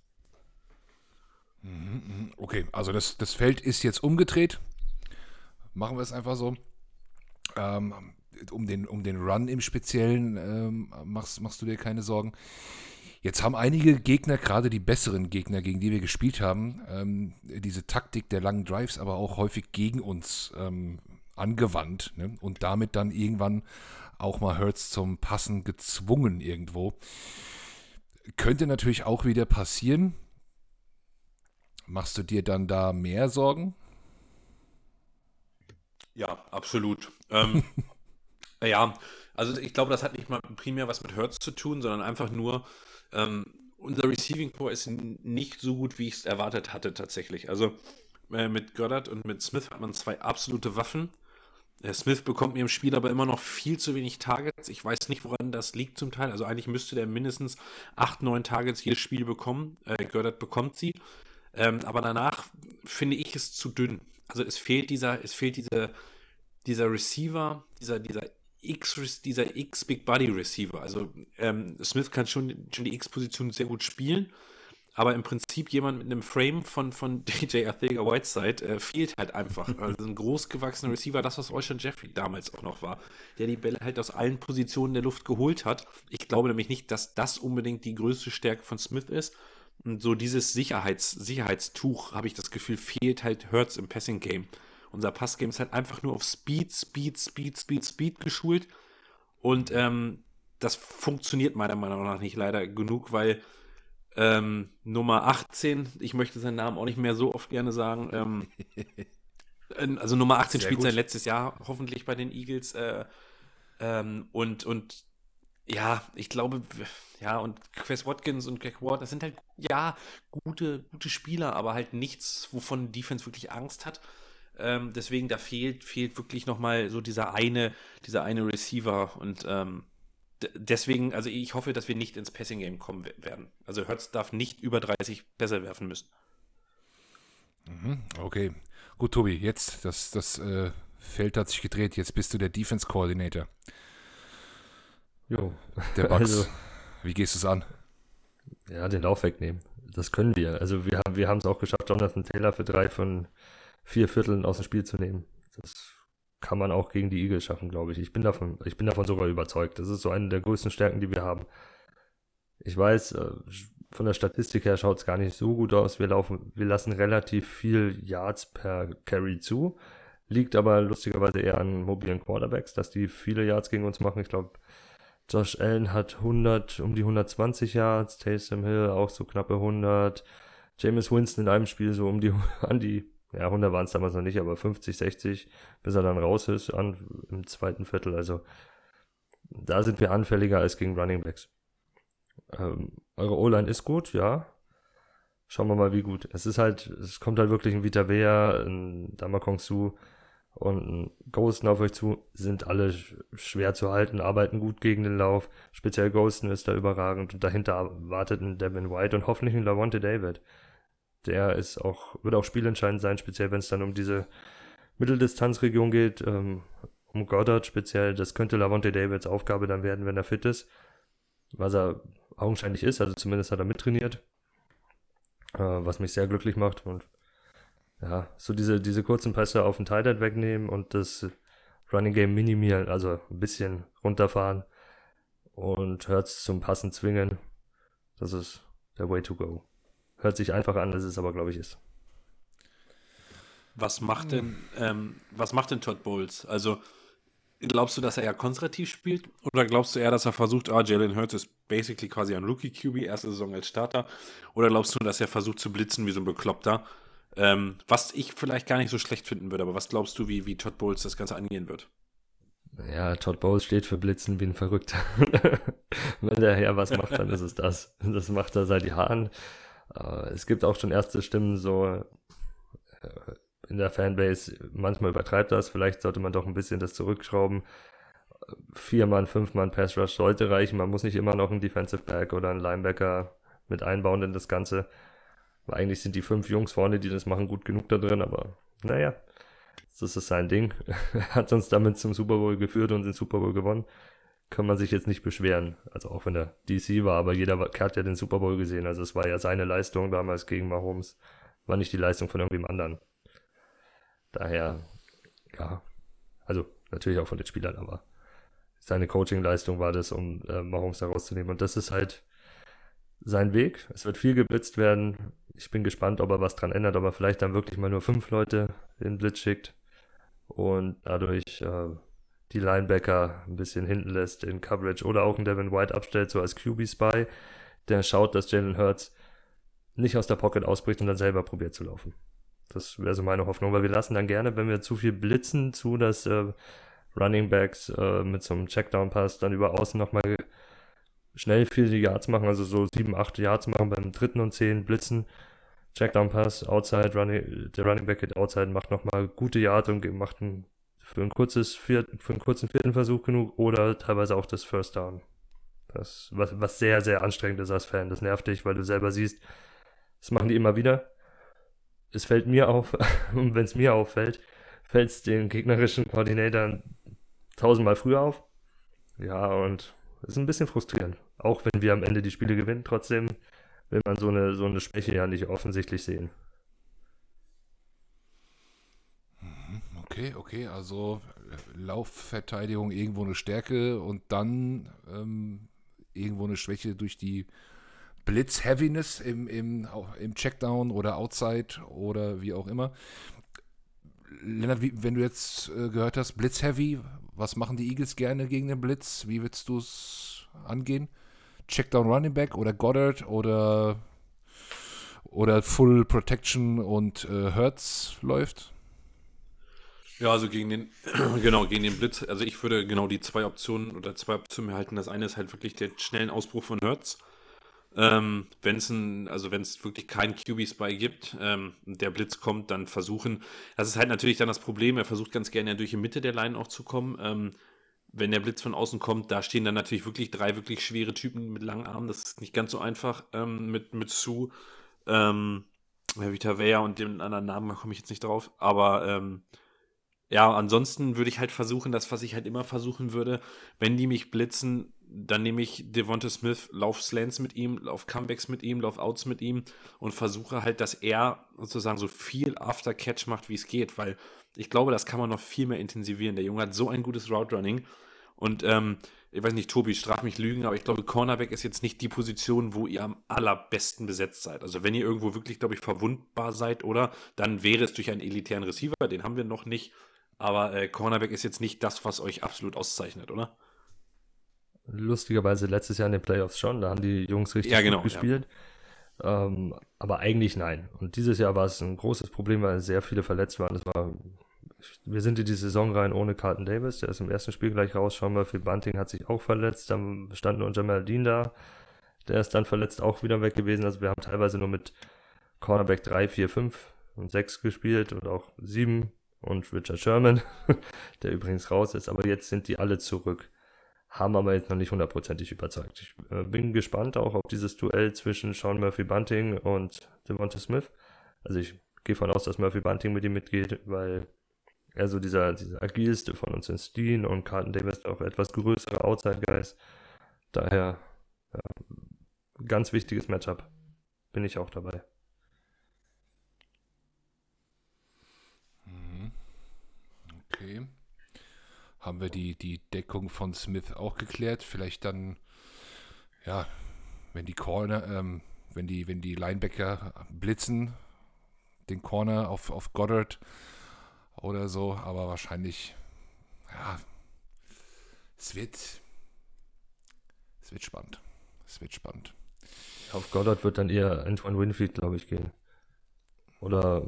Mhm, mhm. Okay, also das, das Feld ist jetzt umgedreht. Machen wir es einfach so. Ähm, um, den, um den Run im Speziellen ähm, machst, machst du dir keine Sorgen. Jetzt haben einige Gegner, gerade die besseren Gegner, gegen die wir gespielt haben, ähm, diese Taktik der langen Drives aber auch häufig gegen uns ähm, angewandt ne? und damit dann irgendwann auch mal Hurts zum Passen gezwungen irgendwo. Könnte natürlich auch wieder passieren. Machst du dir dann da mehr Sorgen? Ja, absolut. Ähm, ja, also ich glaube, das hat nicht mal primär was mit Hurts zu tun, sondern einfach nur, ähm, unser Receiving Core ist nicht so gut, wie ich es erwartet hatte tatsächlich. Also äh, mit Goddard und mit Smith hat man zwei absolute Waffen. Der Smith bekommt mir im Spiel aber immer noch viel zu wenig Targets. Ich weiß nicht, woran das liegt zum Teil. Also eigentlich müsste der mindestens 8, 9 Targets jedes Spiel bekommen. Äh, Goddard bekommt sie. Ähm, aber danach finde ich es zu dünn. Also es fehlt dieser, es fehlt diese, dieser Receiver, dieser, dieser X, dieser X-Big Body Receiver. Also ähm, Smith kann schon, schon die X-Position sehr gut spielen, aber im Prinzip jemand mit einem Frame von, von DJ Arthega Whiteside äh, fehlt halt einfach. Also ein großgewachsener Receiver, das, was Ocean Jeffrey damals auch noch war, der die Bälle halt aus allen Positionen der Luft geholt hat. Ich glaube nämlich nicht, dass das unbedingt die größte Stärke von Smith ist. Und so dieses Sicherheits, Sicherheitstuch, habe ich das Gefühl, fehlt halt Hurts im Passing Game. unser Passgame ist halt einfach nur auf Speed, Speed, Speed, Speed, Speed geschult. Und ähm, das funktioniert meiner Meinung nach nicht leider genug, weil ähm, Nummer 18, ich möchte seinen Namen auch nicht mehr so oft gerne sagen, ähm, also Nummer 18 Sehr spielt gut. sein letztes Jahr hoffentlich bei den Eagles. Äh, ähm, und, und ja, ich glaube, ja, und Chris Watkins und Greg Ward, das sind halt, ja, gute, gute Spieler, aber halt nichts, wovon Defense wirklich Angst hat. Ähm, deswegen, da fehlt, fehlt wirklich nochmal so dieser eine, dieser eine Receiver und ähm, deswegen, also ich hoffe, dass wir nicht ins Passing Game kommen werden. Also Hertz darf nicht über 30 Pässe werfen müssen. Mhm, okay. Gut, Tobi, jetzt, das, das äh, Feld hat sich gedreht, jetzt bist du der Defense Coordinator. Jo. Der Bugs. Also, Wie gehst du es an? Ja, den Lauf wegnehmen. Das können wir. Also wir haben wir es auch geschafft, Jonathan Taylor für drei von vier Vierteln aus dem Spiel zu nehmen. Das kann man auch gegen die Eagles schaffen, glaube ich. Ich bin davon, ich bin davon sogar überzeugt. Das ist so eine der größten Stärken, die wir haben. Ich weiß, äh, von der Statistik her schaut es gar nicht so gut aus. Wir laufen, wir lassen relativ viel Yards per Carry zu. Liegt aber lustigerweise eher an mobilen Quarterbacks, dass die viele Yards gegen uns machen. Ich glaube, Josh Allen hat 100, um die 120 Yards, Taysom Hill auch so knappe 100, James Winston in einem Spiel so um die, an die, ja 100 waren es damals noch nicht, aber 50, 60, bis er dann raus ist an, im zweiten Viertel. Also da sind wir anfälliger als gegen Running Backs. Ähm, eure O-Line ist gut, ja. Schauen wir mal, wie gut. Es ist halt, es kommt halt wirklich ein Vita Vea, ein Damakong Su, und Ghosten auf euch zu, sind alle schwer zu halten, arbeiten gut gegen den Lauf. Speziell Ghosten ist da überragend und dahinter wartet ein Devin White und hoffentlich ein Lavonte David. Der ist auch, wird auch spielentscheidend sein, speziell wenn es dann um diese Mitteldistanzregion geht, ähm, um Goddard speziell. Das könnte Lavonte Davids Aufgabe dann werden, wenn er fit ist. Was er augenscheinlich ist, also zumindest hat er mittrainiert. Äh, was mich sehr glücklich macht und ja, so diese, diese kurzen Pässe auf den Tight wegnehmen und das Running Game minimieren, also ein bisschen runterfahren und Hurts zum Passen zwingen. Das ist der Way to go. Hört sich einfach an, das ist aber, glaube ich, ist. Was macht denn, ähm, was macht denn Todd Bowles? Also, glaubst du, dass er eher konservativ spielt? Oder glaubst du eher, dass er versucht, ah, Jalen Hurts ist basically quasi ein Rookie-QB, erste Saison als Starter? Oder glaubst du, dass er versucht zu blitzen wie so ein Bekloppter ähm, was ich vielleicht gar nicht so schlecht finden würde, aber was glaubst du, wie, wie Todd Bowles das Ganze angehen wird? Ja, Todd Bowles steht für Blitzen wie ein Verrückter. Wenn der Herr was macht, dann ist es das. Das macht er seit Jahren. Äh, es gibt auch schon erste Stimmen so äh, in der Fanbase. Manchmal übertreibt das. Vielleicht sollte man doch ein bisschen das zurückschrauben. Vier Mann, fünf Mann Pass Rush sollte reichen. Man muss nicht immer noch einen Defensive Back oder einen Linebacker mit einbauen in das Ganze. Eigentlich sind die fünf Jungs vorne, die das machen, gut genug da drin, aber naja, das ist sein Ding. Hat uns damit zum Super Bowl geführt und den Super Bowl gewonnen. Kann man sich jetzt nicht beschweren. Also auch wenn er DC war, aber jeder hat ja den Super Bowl gesehen. Also es war ja seine Leistung damals gegen Mahomes. War nicht die Leistung von irgendwem anderen. Daher, ja, also natürlich auch von den Spielern, aber seine Coaching-Leistung war das, um äh, Mahomes rauszunehmen. Und das ist halt sein Weg. Es wird viel geblitzt werden ich bin gespannt, ob er was dran ändert, ob er vielleicht dann wirklich mal nur fünf Leute in den Blitz schickt und dadurch äh, die Linebacker ein bisschen hinten lässt in Coverage oder auch einen Devin White abstellt, so als QB-Spy, der schaut, dass Jalen Hurts nicht aus der Pocket ausbricht und dann selber probiert zu laufen. Das wäre so meine Hoffnung, weil wir lassen dann gerne, wenn wir zu viel blitzen, zu, dass äh, Running Backs äh, mit so einem Checkdown-Pass dann über außen nochmal schnell viele Yards machen, also so 7, 8 Yards machen beim dritten und zehn Blitzen. Checkdown Pass, Outside, running, der Running Back geht Outside, macht nochmal gute Yards und macht ein, für, ein kurzes Viert, für einen kurzen vierten Versuch genug oder teilweise auch das First Down. Das, was, was sehr, sehr anstrengend ist als Fan. Das nervt dich, weil du selber siehst, das machen die immer wieder. Es fällt mir auf, und wenn es mir auffällt, fällt es den gegnerischen Koordinatoren tausendmal früher auf. Ja, und ist ein bisschen frustrierend. Auch wenn wir am Ende die Spiele gewinnen, trotzdem will man so eine, so eine Schwäche ja nicht offensichtlich sehen. Mhm, okay, okay, also äh, Laufverteidigung irgendwo eine Stärke und dann ähm, irgendwo eine Schwäche durch die Blitz-Heaviness im, im, im Checkdown oder Outside oder wie auch immer. Lennart, wie, wenn du jetzt äh, gehört hast, Blitz Heavy, was machen die Eagles gerne gegen den Blitz? Wie willst du es angehen? Checkdown Running Back oder Goddard oder, oder Full Protection und äh, Hertz läuft? Ja, also gegen den, genau, gegen den Blitz. Also ich würde genau die zwei Optionen oder zwei Optionen halten. Das eine ist halt wirklich der schnellen Ausbruch von Hertz. Ähm, wenn es also wenn es wirklich keinen QB-Spy gibt, ähm, der Blitz kommt, dann versuchen. Das ist halt natürlich dann das Problem. Er versucht ganz gerne durch die Mitte der Line auch zu kommen. Ähm, wenn der Blitz von außen kommt, da stehen dann natürlich wirklich drei wirklich schwere Typen mit langen Armen. Das ist nicht ganz so einfach ähm, mit, mit Sue, ähm, Vita Vea und dem anderen Namen, komme ich jetzt nicht drauf. Aber ähm, ja, ansonsten würde ich halt versuchen, das, was ich halt immer versuchen würde, wenn die mich blitzen, dann nehme ich Devonta Smith, lauf Slants mit ihm, lauf Comebacks mit ihm, lauf Outs mit ihm und versuche halt, dass er sozusagen so viel After-Catch macht, wie es geht, weil ich glaube, das kann man noch viel mehr intensivieren. Der Junge hat so ein gutes Route Running und ähm, ich weiß nicht, Tobi, straf mich lügen, aber ich glaube, Cornerback ist jetzt nicht die Position, wo ihr am allerbesten besetzt seid. Also wenn ihr irgendwo wirklich, glaube ich, verwundbar seid, oder, dann wäre es durch einen elitären Receiver, den haben wir noch nicht. Aber äh, Cornerback ist jetzt nicht das, was euch absolut auszeichnet, oder? Lustigerweise letztes Jahr in den Playoffs schon, da haben die Jungs richtig ja, genau, gut gespielt. Ja. Ähm, aber eigentlich nein. Und dieses Jahr war es ein großes Problem, weil sehr viele verletzt waren. Das war, wir sind in die Saison rein ohne Carlton Davis, der ist im ersten Spiel gleich raus. Schauen wir, für Bunting hat sich auch verletzt. Dann stand nur Jamal Dean da. Der ist dann verletzt auch wieder weg gewesen. Also wir haben teilweise nur mit Cornerback 3, 4, 5 und 6 gespielt und auch 7 und Richard Sherman, der übrigens raus ist, aber jetzt sind die alle zurück. Haben aber jetzt noch nicht hundertprozentig überzeugt. Ich äh, bin gespannt auch auf dieses Duell zwischen Sean Murphy Bunting und Devonta Smith. Also ich gehe von aus, dass Murphy Bunting mit ihm mitgeht, weil er so dieser, dieser agilste von uns ist. Steen und Carlton Davis auch etwas größere Outside-Guys. Daher ja, ganz wichtiges Matchup. Bin ich auch dabei. Okay. Haben wir die, die Deckung von Smith auch geklärt? Vielleicht dann, ja, wenn die Corner, ähm, wenn die, wenn die Linebacker blitzen, den Corner auf, auf Goddard oder so, aber wahrscheinlich, ja, es wird, es wird spannend. Es wird spannend. Auf Goddard wird dann eher Antoine Winfield, glaube ich, gehen. Oder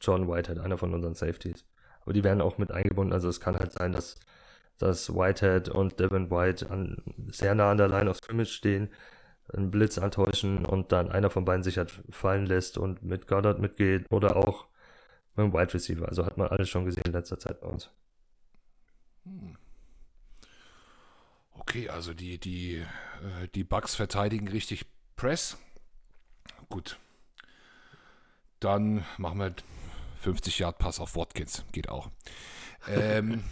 John Whitehead, einer von unseren Safeties aber die werden auch mit eingebunden. Also es kann halt sein, dass, dass Whitehead und Devin White an, sehr nah an der Line of Scrimmage stehen, einen Blitz antäuschen und dann einer von beiden sich halt fallen lässt und mit Goddard mitgeht oder auch mit dem Wide Receiver. Also hat man alles schon gesehen in letzter Zeit bei uns. Hm. Okay, also die, die, äh, die Bugs verteidigen richtig Press. Gut. Dann machen wir 50 Yard Pass auf Watkins, geht auch. ähm,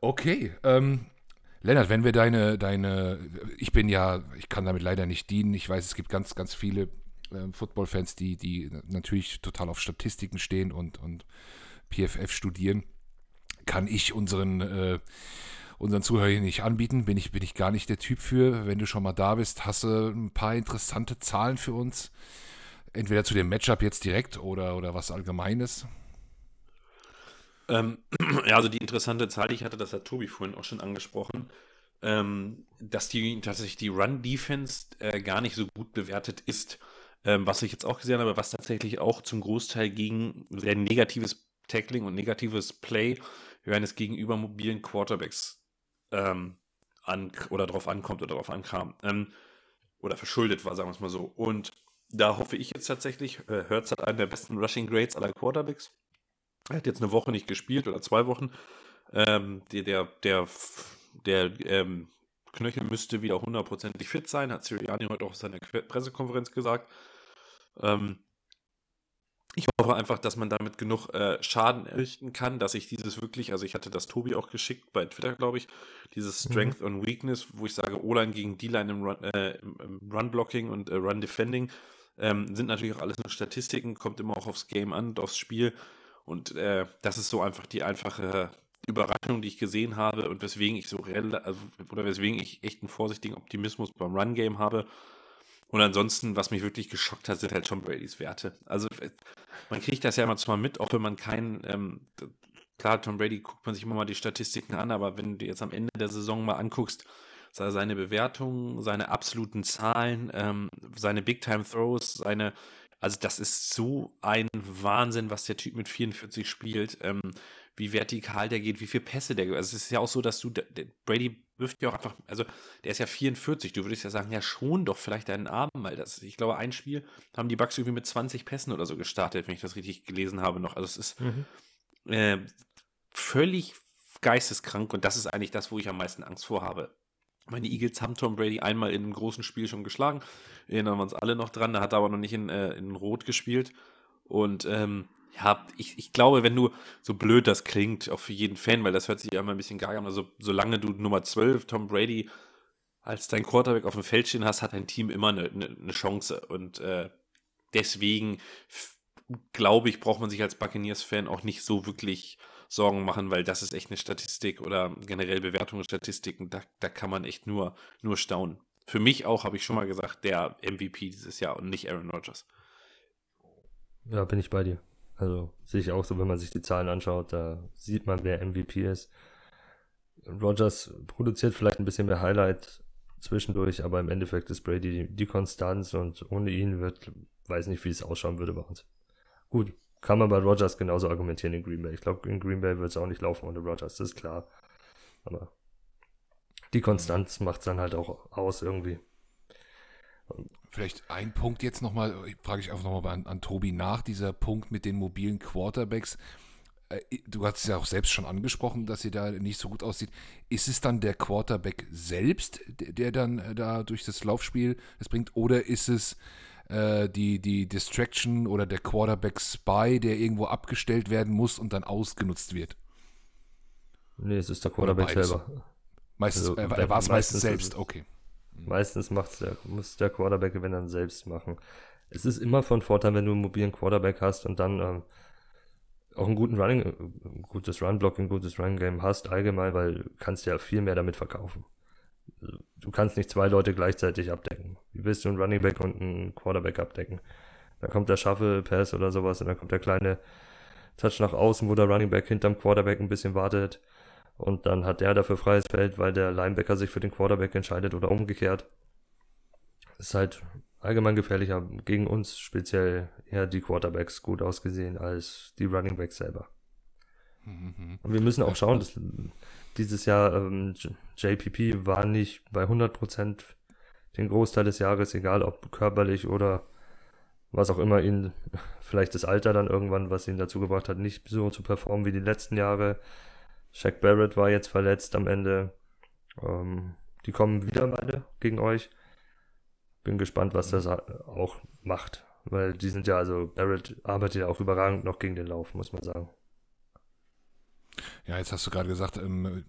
okay, ähm, Lennart, wenn wir deine, deine, ich bin ja, ich kann damit leider nicht dienen. Ich weiß, es gibt ganz, ganz viele äh, Football-Fans, die, die natürlich total auf Statistiken stehen und, und PFF studieren. Kann ich unseren, äh, unseren Zuhörern nicht anbieten. Bin ich, bin ich gar nicht der Typ für. Wenn du schon mal da bist, hast du ein paar interessante Zahlen für uns. Entweder zu dem Matchup jetzt direkt oder, oder was Allgemeines? Ähm, ja, also die interessante Zahl, die ich hatte, das hat Tobi vorhin auch schon angesprochen, ähm, dass die tatsächlich die Run-Defense äh, gar nicht so gut bewertet ist. Ähm, was ich jetzt auch gesehen habe, was tatsächlich auch zum Großteil gegen sehr negatives Tackling und negatives Play eines gegenüber mobilen Quarterbacks ähm, an, oder darauf ankommt oder darauf ankam. Ähm, oder verschuldet war, sagen wir es mal so. Und da hoffe ich jetzt tatsächlich, äh, Hertz hat einen der besten Rushing Grades aller Quarterbacks. Er hat jetzt eine Woche nicht gespielt oder zwei Wochen. Ähm, der, der, der, der ähm, Knöchel müsste wieder hundertprozentig fit sein, hat Sirianni heute auch auf seiner Pressekonferenz gesagt. Ähm, ich hoffe einfach, dass man damit genug äh, Schaden errichten kann, dass ich dieses wirklich, also ich hatte das Tobi auch geschickt bei Twitter, glaube ich, dieses mhm. Strength mhm. und Weakness, wo ich sage, O-Line gegen D-Line im, Run, äh, Run-Blocking und äh, Run-Defending ähm, sind natürlich auch alles nur Statistiken, kommt immer auch aufs Game an und aufs Spiel. Und äh, das ist so einfach die einfache Überraschung, die ich gesehen habe und weswegen ich so also, oder weswegen ich echt einen vorsichtigen Optimismus beim Run-Game habe. Und ansonsten, was mich wirklich geschockt hat, sind halt Tom Bradys Werte. Also man kriegt das ja immer zwar mit, auch wenn man keinen, ähm, klar, Tom Brady guckt man sich immer mal die Statistiken an, aber wenn du jetzt am Ende der Saison mal anguckst, seine Bewertungen, seine absoluten Zahlen, ähm, seine Big-Time-Throws, seine, also das ist so ein Wahnsinn, was der Typ mit 44 spielt, ähm, wie vertikal der geht, wie viele Pässe der, also es ist ja auch so, dass du, Brady wirft ja auch einfach, also der ist ja 44, du würdest ja sagen, ja schon doch vielleicht deinen Arm mal. Das, ich glaube, ein Spiel haben die Bugs irgendwie mit 20 Pässen oder so gestartet, wenn ich das richtig gelesen habe noch. Also es ist mhm. äh, völlig geisteskrank und das ist eigentlich das, wo ich am meisten Angst vor habe. Meine Eagles haben Tom Brady einmal in einem großen Spiel schon geschlagen. Erinnern wir uns alle noch dran. Da hat er aber noch nicht in, äh, in Rot gespielt. Und ähm, ja, ich, ich glaube, wenn du, so blöd das klingt, auch für jeden Fan, weil das hört sich ja immer ein bisschen gar an, also solange du Nummer 12, Tom Brady, als dein Quarterback auf dem Feld stehen hast, hat dein Team immer eine, eine, Chance. Und äh, deswegen glaube ich, braucht man sich als Buccaneers-Fan auch nicht so wirklich Sorgen machen, weil das ist echt eine Statistik oder generell Bewertungsstatistiken, da, da kann man echt nur, nur staunen. Für mich auch, habe ich schon mal gesagt, der MVP dieses Jahr und nicht Aaron Rodgers. Ja, bin ich bei dir. Also sehe ich auch so, wenn man sich die Zahlen anschaut, da sieht man, wer MVP ist. Rodgers produziert vielleicht ein bisschen mehr Highlight zwischendurch, aber im Endeffekt ist Brady die, Konstanz und ohne ihn wird, weiß nicht, wie es ausschauen würde bei uns. Gut, kann man bei Rodgers genauso argumentieren in Green Bay. Ich glaube, in Green Bay wird es auch nicht laufen ohne Rodgers, das ist klar. Aber die Konstanz macht es dann halt auch aus irgendwie. Vielleicht ein Punkt jetzt nochmal, frage ich einfach nochmal an, an Tobi nach, dieser Punkt mit den mobilen Quarterbacks. Äh, du hast es ja auch selbst schon angesprochen, dass sie da nicht so gut aussieht. Ist es dann der Quarterback selbst, der dann äh, da durch das Laufspiel das bringt, oder ist es äh, die, die Distraction oder der Quarterback Spy, der irgendwo abgestellt werden muss und dann ausgenutzt wird? Nee, es ist der Quarterback selber. Meistens, also, er war es meistens selbst, okay. Meistens macht's der, muss der Quarterback, wenn dann selbst machen. Es ist immer von Vorteil, wenn du einen mobilen Quarterback hast und dann ähm, auch einen guten Running, ein gutes Run-Blocking, ein gutes Run-Game hast allgemein, weil du kannst ja viel mehr damit verkaufen. Du kannst nicht zwei Leute gleichzeitig abdecken. Wie willst du einen Running Back und einen Quarterback abdecken? Da kommt der Shuffle Pass oder sowas und dann kommt der kleine Touch nach außen, wo der Running Back hinterm Quarterback ein bisschen wartet und dann hat der dafür freies Feld, weil der Linebacker sich für den Quarterback entscheidet oder umgekehrt. Ist halt allgemein gefährlicher gegen uns speziell eher die Quarterbacks gut ausgesehen als die Running Backs selber. Mhm. Und wir müssen auch schauen, dass dieses Jahr ähm, JPP war nicht bei 100% den Großteil des Jahres, egal ob körperlich oder was auch immer ihn, vielleicht das Alter dann irgendwann, was ihn dazu gebracht hat, nicht so zu performen wie die letzten Jahre. Shaq Barrett war jetzt verletzt am Ende. Ähm, die kommen wieder beide gegen euch. Bin gespannt, was das auch macht. Weil die sind ja, also Barrett arbeitet ja auch überragend noch gegen den Lauf, muss man sagen. Ja, jetzt hast du gerade gesagt, ähm,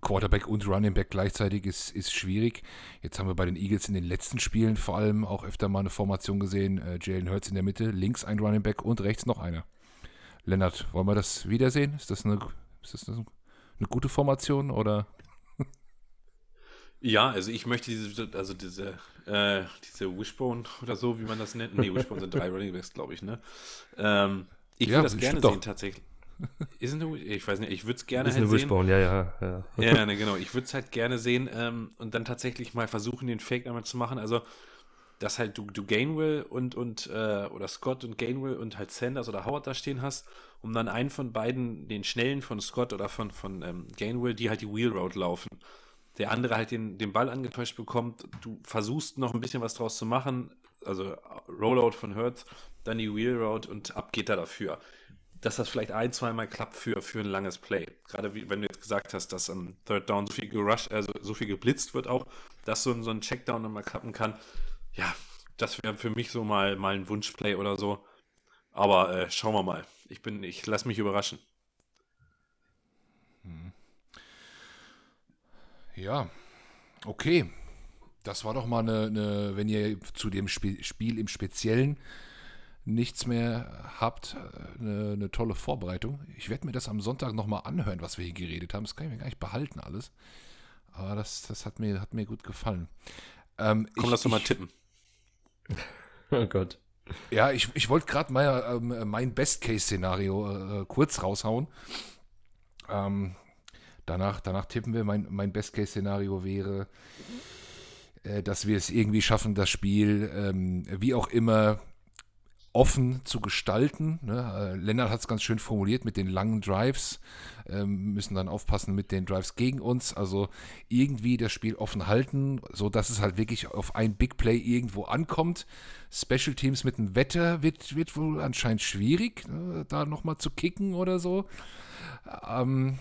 Quarterback und Running Back gleichzeitig ist, ist schwierig. Jetzt haben wir bei den Eagles in den letzten Spielen vor allem auch öfter mal eine Formation gesehen. Äh, Jalen Hurts in der Mitte, links ein Running Back und rechts noch einer. Lennart, wollen wir das wiedersehen? Ist das eine ist das eine, eine gute Formation oder? Ja, also ich möchte diese, also diese, äh, diese Wishbone oder so, wie man das nennt. Nee, Wishbone sind drei Running Backs, glaube ich, ne? Ähm, ich würde ja, das gerne sehen, tatsächlich. Ist eine, ich weiß nicht, ich würde es gerne ist halt eine Wishbone, ja, ja. Ja, ja ne, genau. Ich würde es halt gerne sehen ähm, und dann tatsächlich mal versuchen, den Fake einmal zu machen. Also, dass halt du, du Gainwell und, und äh, oder Scott und Gainwell und halt Sanders oder Howard da stehen hast, um dann einen von beiden, den schnellen von Scott oder von, von ähm, Gainwell, die halt die Wheel Road laufen. Der andere halt den, den Ball angetäuscht bekommt, du versuchst noch ein bisschen was draus zu machen, also Rollout von Hertz, dann die Wheel Road und ab geht er dafür. Dass das vielleicht ein, zweimal klappt für, für ein langes Play. Gerade wie, wenn du jetzt gesagt hast, dass am Third Down so viel gerusht, also so viel geblitzt wird auch, dass so, so ein Checkdown nochmal klappen kann ja, das wäre für mich so mal, mal ein Wunschplay oder so. Aber äh, schauen wir mal. Ich bin, ich lasse mich überraschen. Hm. Ja, okay. Das war doch mal eine, eine wenn ihr zu dem Spiel, Spiel, im Speziellen nichts mehr habt, eine, eine tolle Vorbereitung. Ich werde mir das am Sonntag nochmal anhören, was wir hier geredet haben. Das kann ich mir gar nicht behalten alles. Aber das, das hat, mir, hat mir gut gefallen. Ähm, Komm, ich, lass doch mal tippen. oh Gott. Ja, ich, ich wollte gerade mal ähm, mein Best-Case-Szenario äh, kurz raushauen. Ähm, danach, danach tippen wir. Mein, mein Best-Case-Szenario wäre, äh, dass wir es irgendwie schaffen, das Spiel ähm, wie auch immer offen zu gestalten. Ne? Äh, Lennart hat es ganz schön formuliert mit den langen Drives. Ähm, müssen dann aufpassen mit den Drives gegen uns. Also irgendwie das Spiel offen halten, sodass es halt wirklich auf ein Big Play irgendwo ankommt. Special Teams mit dem Wetter wird, wird wohl anscheinend schwierig, ne? da nochmal zu kicken oder so. Ähm,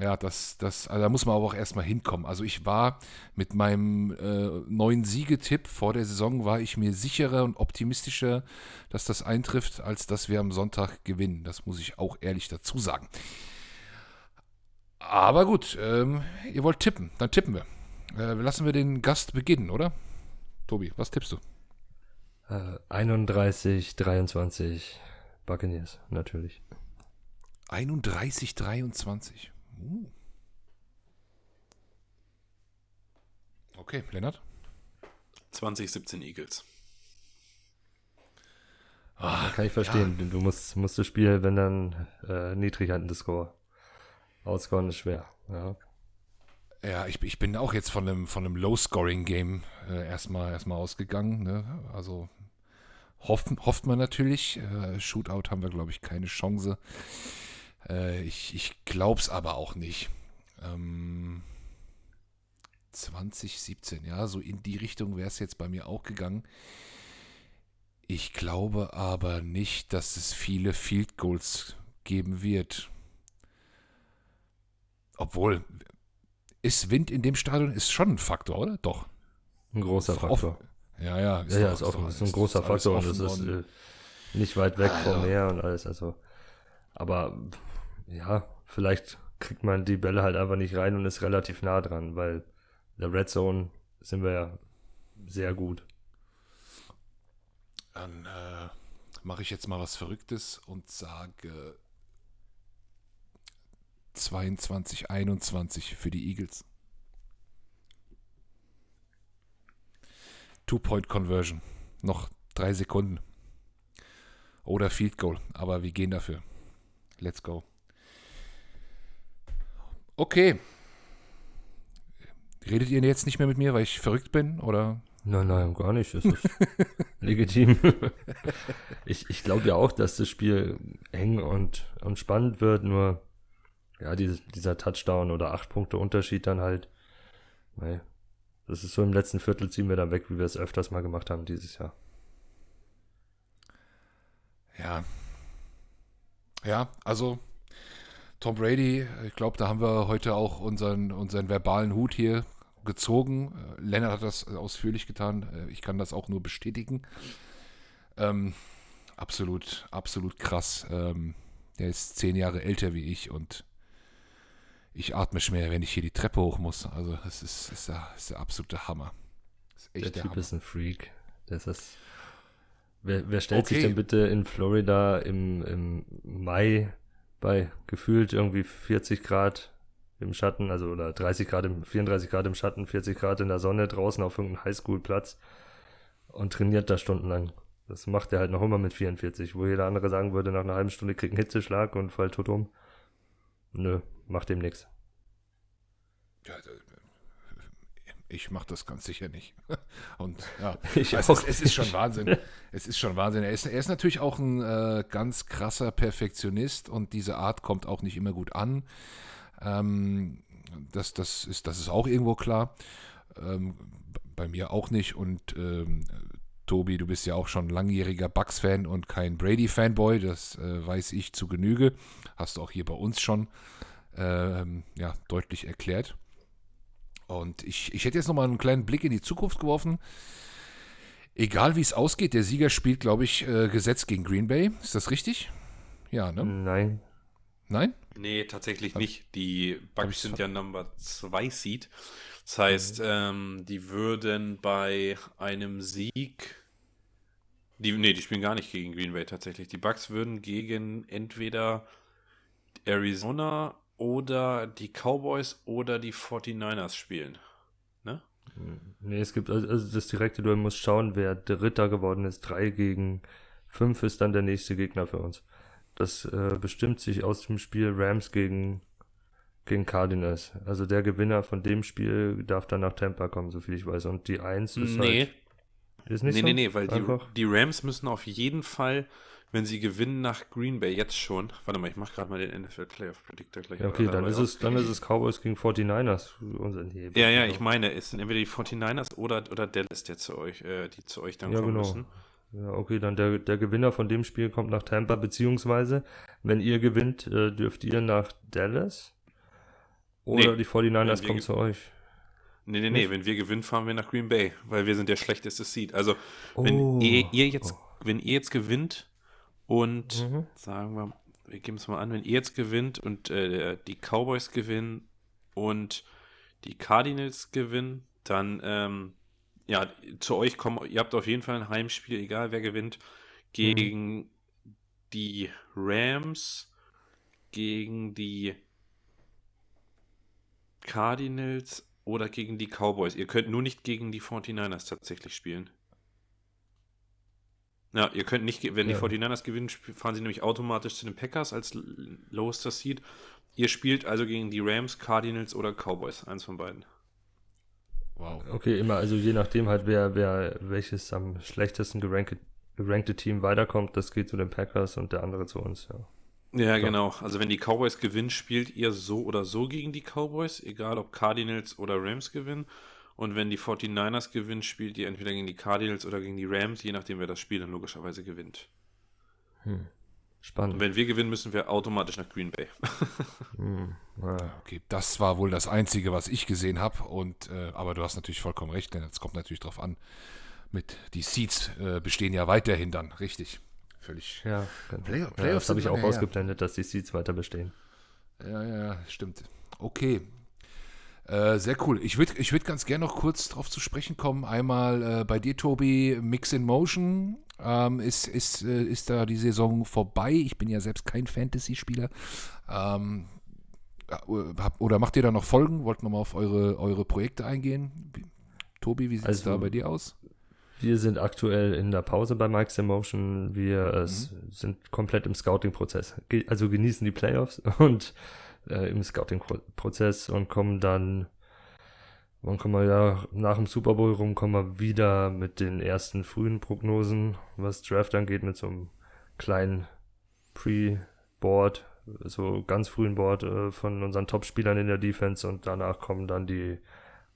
ja, das, das, also da muss man aber auch erstmal hinkommen. Also ich war mit meinem äh, neuen Siegetipp vor der Saison, war ich mir sicherer und optimistischer, dass das eintrifft, als dass wir am Sonntag gewinnen. Das muss ich auch ehrlich dazu sagen. Aber gut, ähm, ihr wollt tippen, dann tippen wir. Äh, lassen wir den Gast beginnen, oder? Tobi, was tippst du? Äh, 31, 23 Buccaneers, natürlich. 31, 23. Uh. Okay, Lennart? 2017 Eagles. Ah, kann ich verstehen. Ja. Du musst, musst das Spiel, wenn dann äh, niedrig an den Score. Outscoren ist schwer. Ja. Ja, ich, ich bin auch jetzt von einem, von einem Low-Scoring-Game äh, erstmal, erstmal ausgegangen. Ne? Also hofft, hofft man natürlich. Äh, Shootout haben wir, glaube ich, keine Chance. Äh, ich ich glaube es aber auch nicht. Ähm, 2017, ja, so in die Richtung wäre es jetzt bei mir auch gegangen. Ich glaube aber nicht, dass es viele Field Goals geben wird. Obwohl, ist Wind in dem Stadion ist schon ein Faktor, oder? Doch. Ein großer Faktor. Ja, ja. Ist ja, ja, ist, offen, ist ein großer Faktor und es ist äh, nicht weit weg also. vom Meer und alles. Also, aber ja, vielleicht kriegt man die Bälle halt einfach nicht rein und ist relativ nah dran, weil der Red Zone sind wir ja sehr gut. Dann äh, mache ich jetzt mal was Verrücktes und sage 22, 21 für die Eagles. Two-Point-Conversion. Noch drei Sekunden. Oder Field Goal. Aber wir gehen dafür. Let's go. Okay. Redet ihr jetzt nicht mehr mit mir, weil ich verrückt bin, oder? Nein, nein, gar nicht. Das ist legitim. ich ich glaube ja auch, dass das Spiel eng und, und spannend wird, nur ja, diese, dieser Touchdown oder acht Punkte Unterschied dann halt. Nee, das ist so im letzten Viertel ziehen wir dann weg, wie wir es öfters mal gemacht haben dieses Jahr. Ja. Ja, also Tom Brady, ich glaube, da haben wir heute auch unseren, unseren verbalen Hut hier gezogen. Äh, Lennart hat das ausführlich getan. Äh, ich kann das auch nur bestätigen. Ähm, absolut, absolut krass. Ähm, der ist zehn Jahre älter wie ich und ich atme schwer, wenn ich hier die Treppe hoch muss. Also, das ist, ist, der, ist der absolute Hammer. der, der Typ Hammer. ist ein Freak. Das ist. Wer, wer stellt okay. sich denn bitte in Florida im, im Mai bei gefühlt irgendwie 40 Grad im Schatten, also oder 30 Grad, im, 34 Grad im Schatten, 40 Grad in der Sonne draußen auf irgendeinem Highschool-Platz und trainiert da stundenlang. Das macht er halt noch immer mit 44, wo jeder andere sagen würde, nach einer halben Stunde kriegt einen Hitzeschlag und fällt tot um. Nö, macht ihm nichts. Ja, ich mache das ganz sicher nicht. Und ja, also es, es, ist schon Wahnsinn. Es ist schon Wahnsinn. Er ist, er ist natürlich auch ein äh, ganz krasser Perfektionist und diese Art kommt auch nicht immer gut an. Ähm, das, das, ist, das ist auch irgendwo klar. Ähm, bei mir auch nicht. Und ähm, Tobi, du bist ja auch schon langjähriger Bucks-Fan und kein Brady-Fanboy. Das äh, weiß ich zu Genüge. Hast du auch hier bei uns schon ähm, ja, deutlich erklärt. Und ich, ich hätte jetzt nochmal einen kleinen Blick in die Zukunft geworfen. Egal wie es ausgeht, der Sieger spielt, glaube ich, äh, Gesetz gegen Green Bay. Ist das richtig? Ja, ne? Nein. Nein? Nee, tatsächlich hab, nicht. Die Bucks sind ja Number 2 Seed. Das heißt, mhm. ähm, die würden bei einem Sieg. Die, nee, die spielen gar nicht gegen Green Bay tatsächlich. Die Bucks würden gegen entweder Arizona oder die Cowboys oder die 49ers spielen. Ne? Nee, es gibt also das direkte Duell muss schauen, wer Dritter geworden ist. Drei gegen fünf ist dann der nächste Gegner für uns. Das äh, bestimmt sich aus dem Spiel Rams gegen, gegen Cardinals. Also der Gewinner von dem Spiel darf dann nach Tampa kommen, soviel ich weiß. Und die Eins ist nee. halt. Ist nicht nee, so? nee, nee, weil die, die Rams müssen auf jeden Fall wenn sie gewinnen nach Green Bay jetzt schon. Warte mal, ich mache gerade mal den NFL Playoff Predictor gleich. Ja, okay, dann ist, es, dann ist es Cowboys gegen 49ers. Ja, ja, ich meine, es sind entweder die 49ers oder, oder Dallas, der zu euch, äh, die zu euch dann ja, kommen genau. müssen. Ja, okay, dann der, der Gewinner von dem Spiel kommt nach Tampa, beziehungsweise, wenn ihr gewinnt, äh, dürft ihr nach Dallas oder Nee, die 49ers wir kommen zu euch. Nee, nee, nee, wenn wir gewinnen, fahren wir nach Green Bay, weil wir sind der schlechteste Seed. Also, wenn Oh. ihr, ihr jetzt, wenn ihr jetzt gewinnt und Mhm. sagen wir, wir geben es mal an, wenn ihr jetzt gewinnt und äh, die Cowboys gewinnen und die Cardinals gewinnen, dann ähm, ja, zu euch kommen, ihr habt auf jeden Fall ein Heimspiel, egal wer gewinnt, gegen die Rams, gegen die Cardinals oder gegen die Cowboys. Ihr könnt nur nicht gegen die 49ers tatsächlich spielen. Ja, ihr könnt nicht, wenn Ja. die 49ers gewinnen, fahren sie nämlich automatisch zu den Packers als lowester Seed. Ihr spielt also gegen die Rams, Cardinals oder Cowboys, eins von beiden. Wow. Okay, immer, also je nachdem halt, wer, wer welches am schlechtesten gerankte, gerankte Team weiterkommt, das geht zu den Packers und der andere zu uns, ja. Ja, genau. Also wenn die Cowboys gewinnen, spielt ihr so oder so gegen die Cowboys, egal ob Cardinals oder Rams gewinnen. Und wenn die 49ers gewinnen, spielt ihr entweder gegen die Cardinals oder gegen die Rams, je nachdem wer das Spiel dann logischerweise gewinnt. Und Spannend. wenn wir gewinnen, müssen wir automatisch nach Green Bay. Hm, ja. Okay, das war wohl das Einzige, was ich gesehen habe. Und äh, aber du hast natürlich vollkommen recht, denn es kommt natürlich drauf an. Mit die Seeds äh, bestehen ja weiterhin dann, richtig. Völlig. Ja, genau. Play- ja, Playoffs das habe ich auch ausgeblendet, dass die Seeds weiter bestehen. Ja, ja, stimmt. Okay. Äh, sehr cool. Ich würde ich würd ganz gerne noch kurz drauf zu sprechen kommen. Einmal äh, bei dir, Tobi, Mix in Motion. Ähm, ist, ist, äh, ist da die Saison vorbei? Ich bin ja selbst kein Fantasy-Spieler. Ähm, äh, oder macht ihr da noch Folgen? Wollt nochmal auf eure, eure Projekte eingehen? Tobi, wie sieht es Also- da bei dir aus? Wir sind aktuell in der Pause bei Mike's Emotion. Wir äh, sind komplett im Scouting-Prozess. Also genießen die Playoffs und äh, im Scouting-Prozess und kommen dann, wann kommen wir ja, nach dem Super Bowl rum, kommen wir wieder mit den ersten frühen Prognosen, was Draft angeht, mit so einem kleinen Pre-Board, so ganz frühen Board äh, von unseren Top-Spielern in der Defense und danach kommen dann die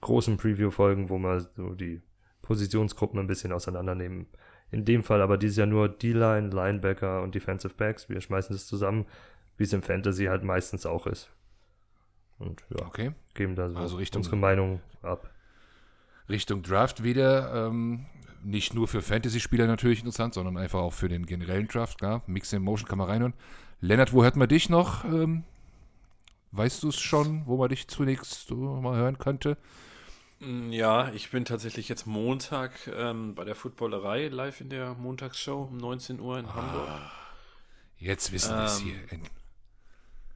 großen Preview-Folgen, wo wir so die Positionsgruppen ein bisschen auseinandernehmen. In dem Fall aber dieses Jahr nur D-Line, Linebacker und Defensive Backs. Wir schmeißen das zusammen, wie es im Fantasy halt meistens auch ist. Und ja, Okay. geben da so Also Richtung- unsere Meinung ab. Richtung Draft wieder. Ähm, nicht nur für Fantasy-Spieler natürlich interessant, sondern einfach auch für den generellen Draft. Klar, Mix in Motion kann man reinhören. Lennart, wo hört man dich noch? Ähm, weißt du es schon, wo man dich zunächst so mal hören könnte? Mm, Ja, ich bin tatsächlich jetzt Montag ähm, bei der Footballerei live in der Montagsshow um 19 Uhr in Hamburg. Jetzt wissen wir es Ähm, hier.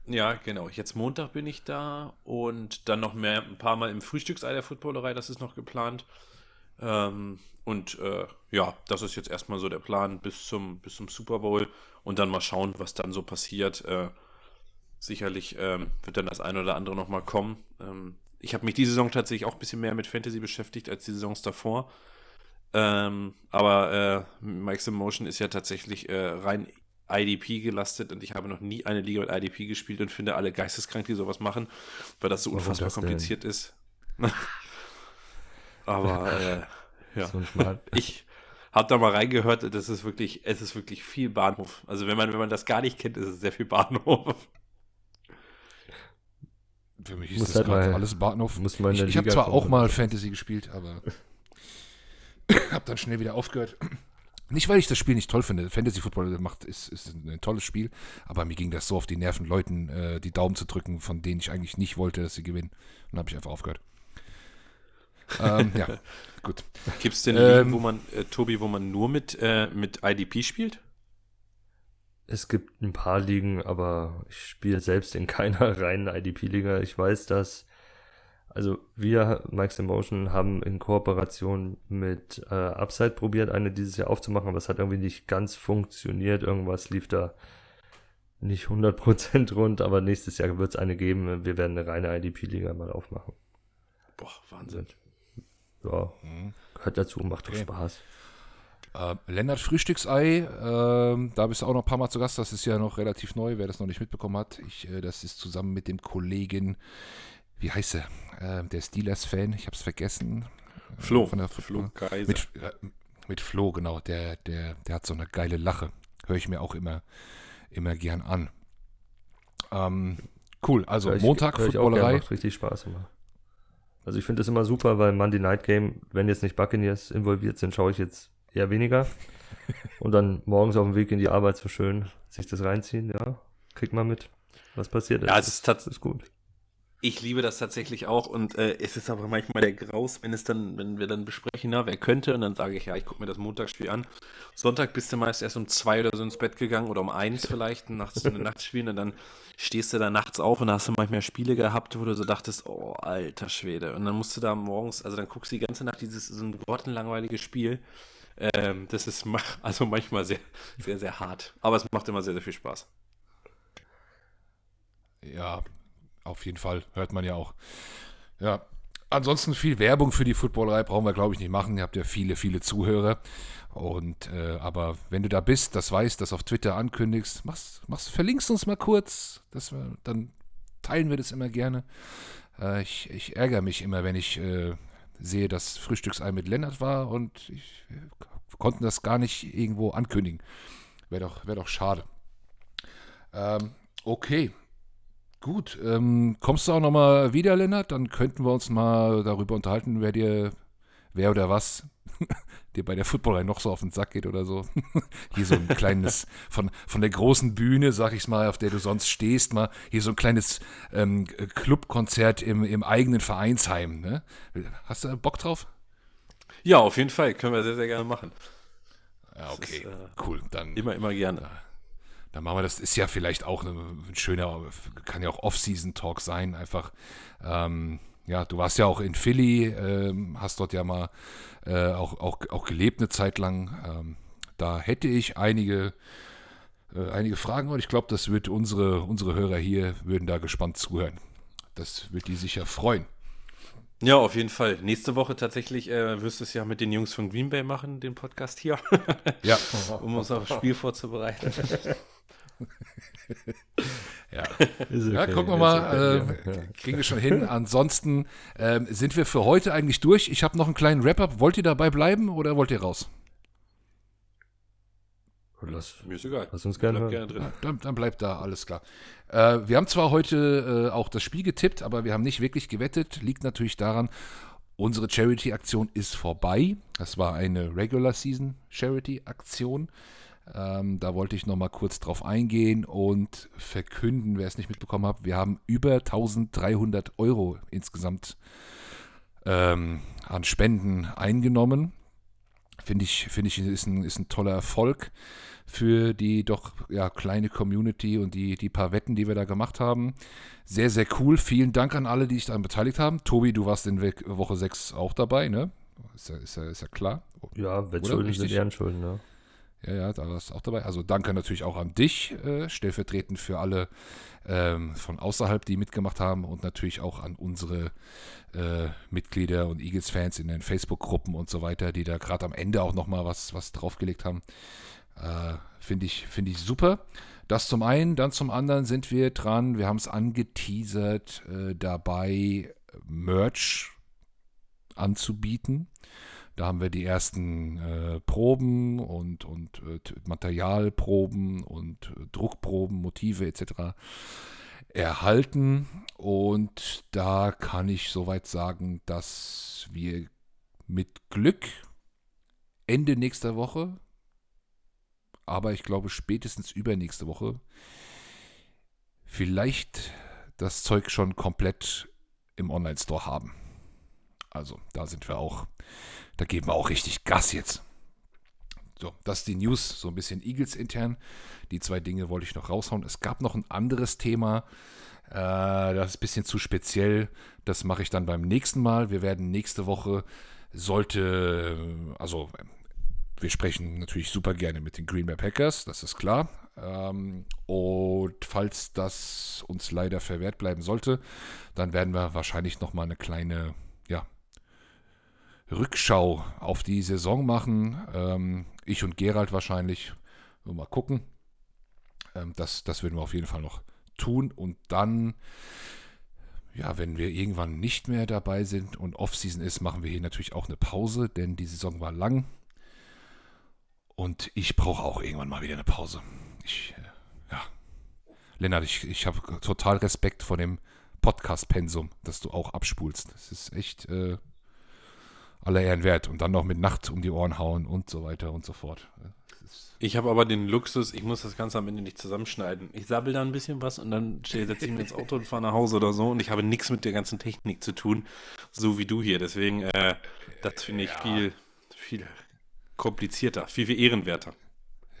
Ja, genau. Jetzt Montag bin ich da und dann noch mehr, ein paar Mal im Frühstücksei der Footballerei, das ist noch geplant. Ähm, und äh, ja, das ist jetzt erstmal so der Plan bis zum, bis zum Super Bowl und dann mal schauen, was dann so passiert. Äh, sicherlich ähm, wird dann das eine oder andere nochmal kommen. Ähm, ich habe mich die Saison tatsächlich auch ein bisschen mehr mit Fantasy beschäftigt als die Saisons davor. Ähm, aber äh, Mike's Emotion ist ja tatsächlich äh, rein IDP gelastet und ich habe noch nie eine Liga mit IDP gespielt und finde alle geisteskrank, die sowas machen, weil das so Warum unfassbar das denn? kompliziert ist. aber äh, ja. Ich habe da mal reingehört, das ist wirklich, es ist wirklich viel Bahnhof. Also wenn man, wenn man das gar nicht kennt, ist es sehr viel Bahnhof. Für mich ist muss das halt gerade mal- alles Bahnhof. muss man Ich, ich habe zwar kommen. auch mal Fantasy gespielt, aber habe dann schnell wieder aufgehört. Nicht, weil ich das Spiel nicht toll finde. Fantasy Football macht ist, ist ein tolles Spiel, aber mir ging das so auf die Nerven, Leuten äh, die Daumen zu drücken, von denen ich eigentlich nicht wollte, dass sie gewinnen. Und dann habe ich einfach aufgehört. ähm, ja, gut. Gibt es denn Ähm, Ligen, wo man, äh, Tobi, wo man nur mit, äh, mit IDP spielt? Es gibt ein paar Ligen, aber ich spiele selbst in keiner reinen IDP-Liga. Ich weiß, dass Also wir, Mike's Emotion, haben in Kooperation mit äh, Upside probiert, eine dieses Jahr aufzumachen, aber es hat irgendwie nicht ganz funktioniert. Irgendwas lief da nicht 100% rund, aber nächstes Jahr wird es eine geben. Wir werden eine reine IDP-Liga mal aufmachen. Boah, Wahnsinn. Ja, mhm. gehört dazu, macht okay. doch Spaß. Äh, Lennart Frühstücksei, äh, da bist du auch noch ein paar Mal zu Gast. Das ist ja noch relativ neu, wer das noch nicht mitbekommen hat. Ich, äh, das ist zusammen mit dem Kollegen, wie heißt er? Äh, der Steelers-Fan, ich habe es vergessen. Flo. Von der Flo Kaiser. Mit, äh, mit Flo, genau. Der, der, der hat so eine geile Lache. Höre ich mir auch immer, immer gern an. Ähm, cool, also hör ich, Montag hör Footballerei. Macht richtig Spaß immer. Also ich finde das immer super, weil Monday Night Game, wenn jetzt nicht Buccaneers involviert sind, schaue ich jetzt eher weniger. Und dann morgens auf dem Weg in die Arbeit so schön sich das reinziehen, ja. Kriegt man mit, was passiert ist. Ja, es ist, ist gut. Ich liebe das tatsächlich auch und äh, es ist aber manchmal der Graus, wenn es dann, wenn wir dann besprechen, na, wer könnte, und dann sage ich, ja, ich gucke mir das Montagsspiel an. Sonntag bist du meist erst um zwei oder so ins Bett gegangen oder um eins vielleicht, nachts ein Nachtspiel und dann stehst du da nachts auf und hast du manchmal Spiele gehabt, wo du so dachtest, oh, alter Schwede. Und dann musst du da morgens, also dann guckst du die ganze Nacht dieses so ein grottenlangweiliges Spiel. Ähm, das ist also manchmal sehr, sehr, sehr hart. Aber es macht immer sehr, sehr viel Spaß. Ja, auf jeden Fall. Hört man ja auch. Ja. Ansonsten viel Werbung für die Footballerei brauchen wir, glaube ich, nicht machen. Ihr habt ja viele, viele Zuhörer. Und äh, aber wenn du da bist, das weißt, das auf Twitter ankündigst, machst, machst, verlinkst uns mal kurz. Das, dann teilen wir das immer gerne. Äh, ich, ich, ärgere mich immer, wenn ich äh, sehe, dass Frühstücksei mit Lennart war und ich äh, konnten das gar nicht irgendwo ankündigen. Wäre doch, wär doch schade. Ähm, okay. Gut, ähm, kommst du auch nochmal wieder, Lennart? Dann könnten wir uns mal darüber unterhalten, wer dir, wer oder was dir bei der Footballerei noch so auf den Sack geht oder so. hier so ein kleines, von, von der großen Bühne, sag ich mal, auf der du sonst stehst, mal hier so ein kleines ähm, Clubkonzert im, im eigenen Vereinsheim. Ne? Hast du Bock drauf? Ja, auf jeden Fall. Können wir sehr, sehr gerne machen. Ja, okay, ist, äh, cool. Dann, immer, immer gerne. Da, dann machen wir das. Ist ja vielleicht auch ein schöner, kann ja auch Off-Season-Talk sein. Einfach, ähm, ja, du warst ja auch in Philly, ähm, hast dort ja mal äh, auch, auch, auch gelebt eine Zeit lang. Ähm, da hätte ich einige, äh, einige Fragen und ich glaube, das wird unsere, unsere Hörer hier, würden da gespannt zuhören. Das wird die sicher freuen. Ja, auf jeden Fall. Nächste Woche tatsächlich äh, wirst du es ja mit den Jungs von Green Bay machen, den Podcast hier. ja. um uns auf das Spiel vorzubereiten. ja. Okay, ja, gucken wir mal. Okay, äh, kriegen wir schon hin. Ansonsten äh, sind wir für heute eigentlich durch. Ich habe noch einen kleinen Wrap-up. Wollt ihr dabei bleiben oder wollt ihr raus? Lass, Mir ist egal. Lass uns gerne, Bleib gerne drin. Dann, dann, bleibt da, alles klar. Äh, wir haben zwar heute äh, auch das Spiel getippt, aber wir haben nicht wirklich gewettet. Liegt natürlich daran, unsere Charity-Aktion ist vorbei. Das war eine Regular Season Charity-Aktion. Ähm, da wollte ich nochmal kurz drauf eingehen und verkünden, wer es nicht mitbekommen hat. Wir haben über 1300 Euro insgesamt ähm, an Spenden eingenommen. Finde ich, finde ich, ist ein, ist ein toller Erfolg für die doch ja, kleine Community und die, die paar Wetten, die wir da gemacht haben. Sehr, sehr cool. Vielen Dank an alle, die sich daran beteiligt haben. Tobi, du warst in Woche 6 auch dabei, ne? Ist ja, ist ja, ist ja klar. Ja, Wettschulden sind Ehrenschulden, ne? Ja, ja, da warst du auch dabei. Also danke natürlich auch an dich, äh, stellvertretend für alle ähm, von außerhalb, die mitgemacht haben und natürlich auch an unsere äh, Mitglieder und Eagles-Fans in den Facebook-Gruppen und so weiter, die da gerade am Ende auch nochmal was, was draufgelegt haben. Äh, Finde ich, find ich super. Das zum einen, dann zum anderen sind wir dran, wir haben es angeteasert, äh, dabei Merch anzubieten. Da haben wir die ersten äh, Proben und, und äh, Materialproben und äh, Druckproben, Motive etc. erhalten. Und da kann ich soweit sagen, dass wir mit Glück Ende nächster Woche, aber ich glaube spätestens übernächste Woche, vielleicht das Zeug schon komplett im Online-Store haben. Also da sind wir auch da geben wir auch richtig Gas jetzt. So, das ist die News, so ein bisschen Eagles intern. Die zwei Dinge wollte ich noch raushauen. Es gab noch ein anderes Thema. Äh, das ist ein bisschen zu speziell. Das mache ich dann beim nächsten Mal. Wir werden nächste Woche, sollte, also wir sprechen natürlich super gerne mit den Green Bay Packers, das ist klar. Ähm, und falls das uns leider verwehrt bleiben sollte, dann werden wir wahrscheinlich nochmal eine kleine, ja, Rückschau auf die Saison machen. Ähm, ich und Gerald wahrscheinlich. Mal gucken. Ähm, das, das würden wir auf jeden Fall noch tun. Und dann, ja, wenn wir irgendwann nicht mehr dabei sind und Off-Season ist, machen wir hier natürlich auch eine Pause, denn die Saison war lang. Und ich brauche auch irgendwann mal wieder eine Pause. Ich, äh, ja. Lennart, ich, ich habe total Respekt vor dem Podcast-Pensum, dass du auch abspulst. Das ist echt äh, aller Ehren wert. Und dann noch mit Nacht um die Ohren hauen und so weiter und so fort. Ich habe aber den Luxus, ich muss das Ganze am Ende nicht zusammenschneiden. Ich sabbel da ein bisschen was und dann setze ich mich ins Auto und fahre nach Hause oder so und ich habe nichts mit der ganzen Technik zu tun, so wie du hier. Deswegen, äh, das finde ich ja. viel, viel komplizierter, viel, viel ehrenwerter.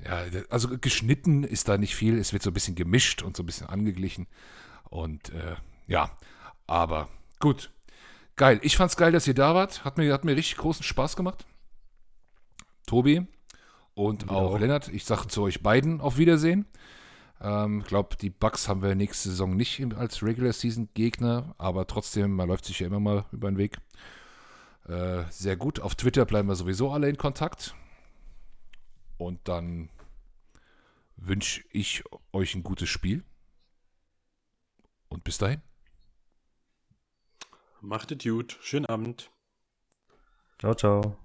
Ja, also geschnitten ist da nicht viel. Es wird so ein bisschen gemischt und so ein bisschen angeglichen. Und äh, ja, aber gut. Geil. Ich fand's geil, dass ihr da wart. Hat mir, hat mir richtig großen Spaß gemacht. Tobi, und auch, auch Lennart, ich sage zu euch beiden auf Wiedersehen. Ich ähm, glaube, die Bugs haben wir nächste Saison nicht als Regular Season Gegner, aber trotzdem, man läuft sich ja immer mal über den Weg. Äh, sehr gut. Auf Twitter bleiben wir sowieso alle in Kontakt. Und dann wünsche ich euch ein gutes Spiel. Und bis dahin. Macht es gut. Schönen Abend. Ciao, ciao.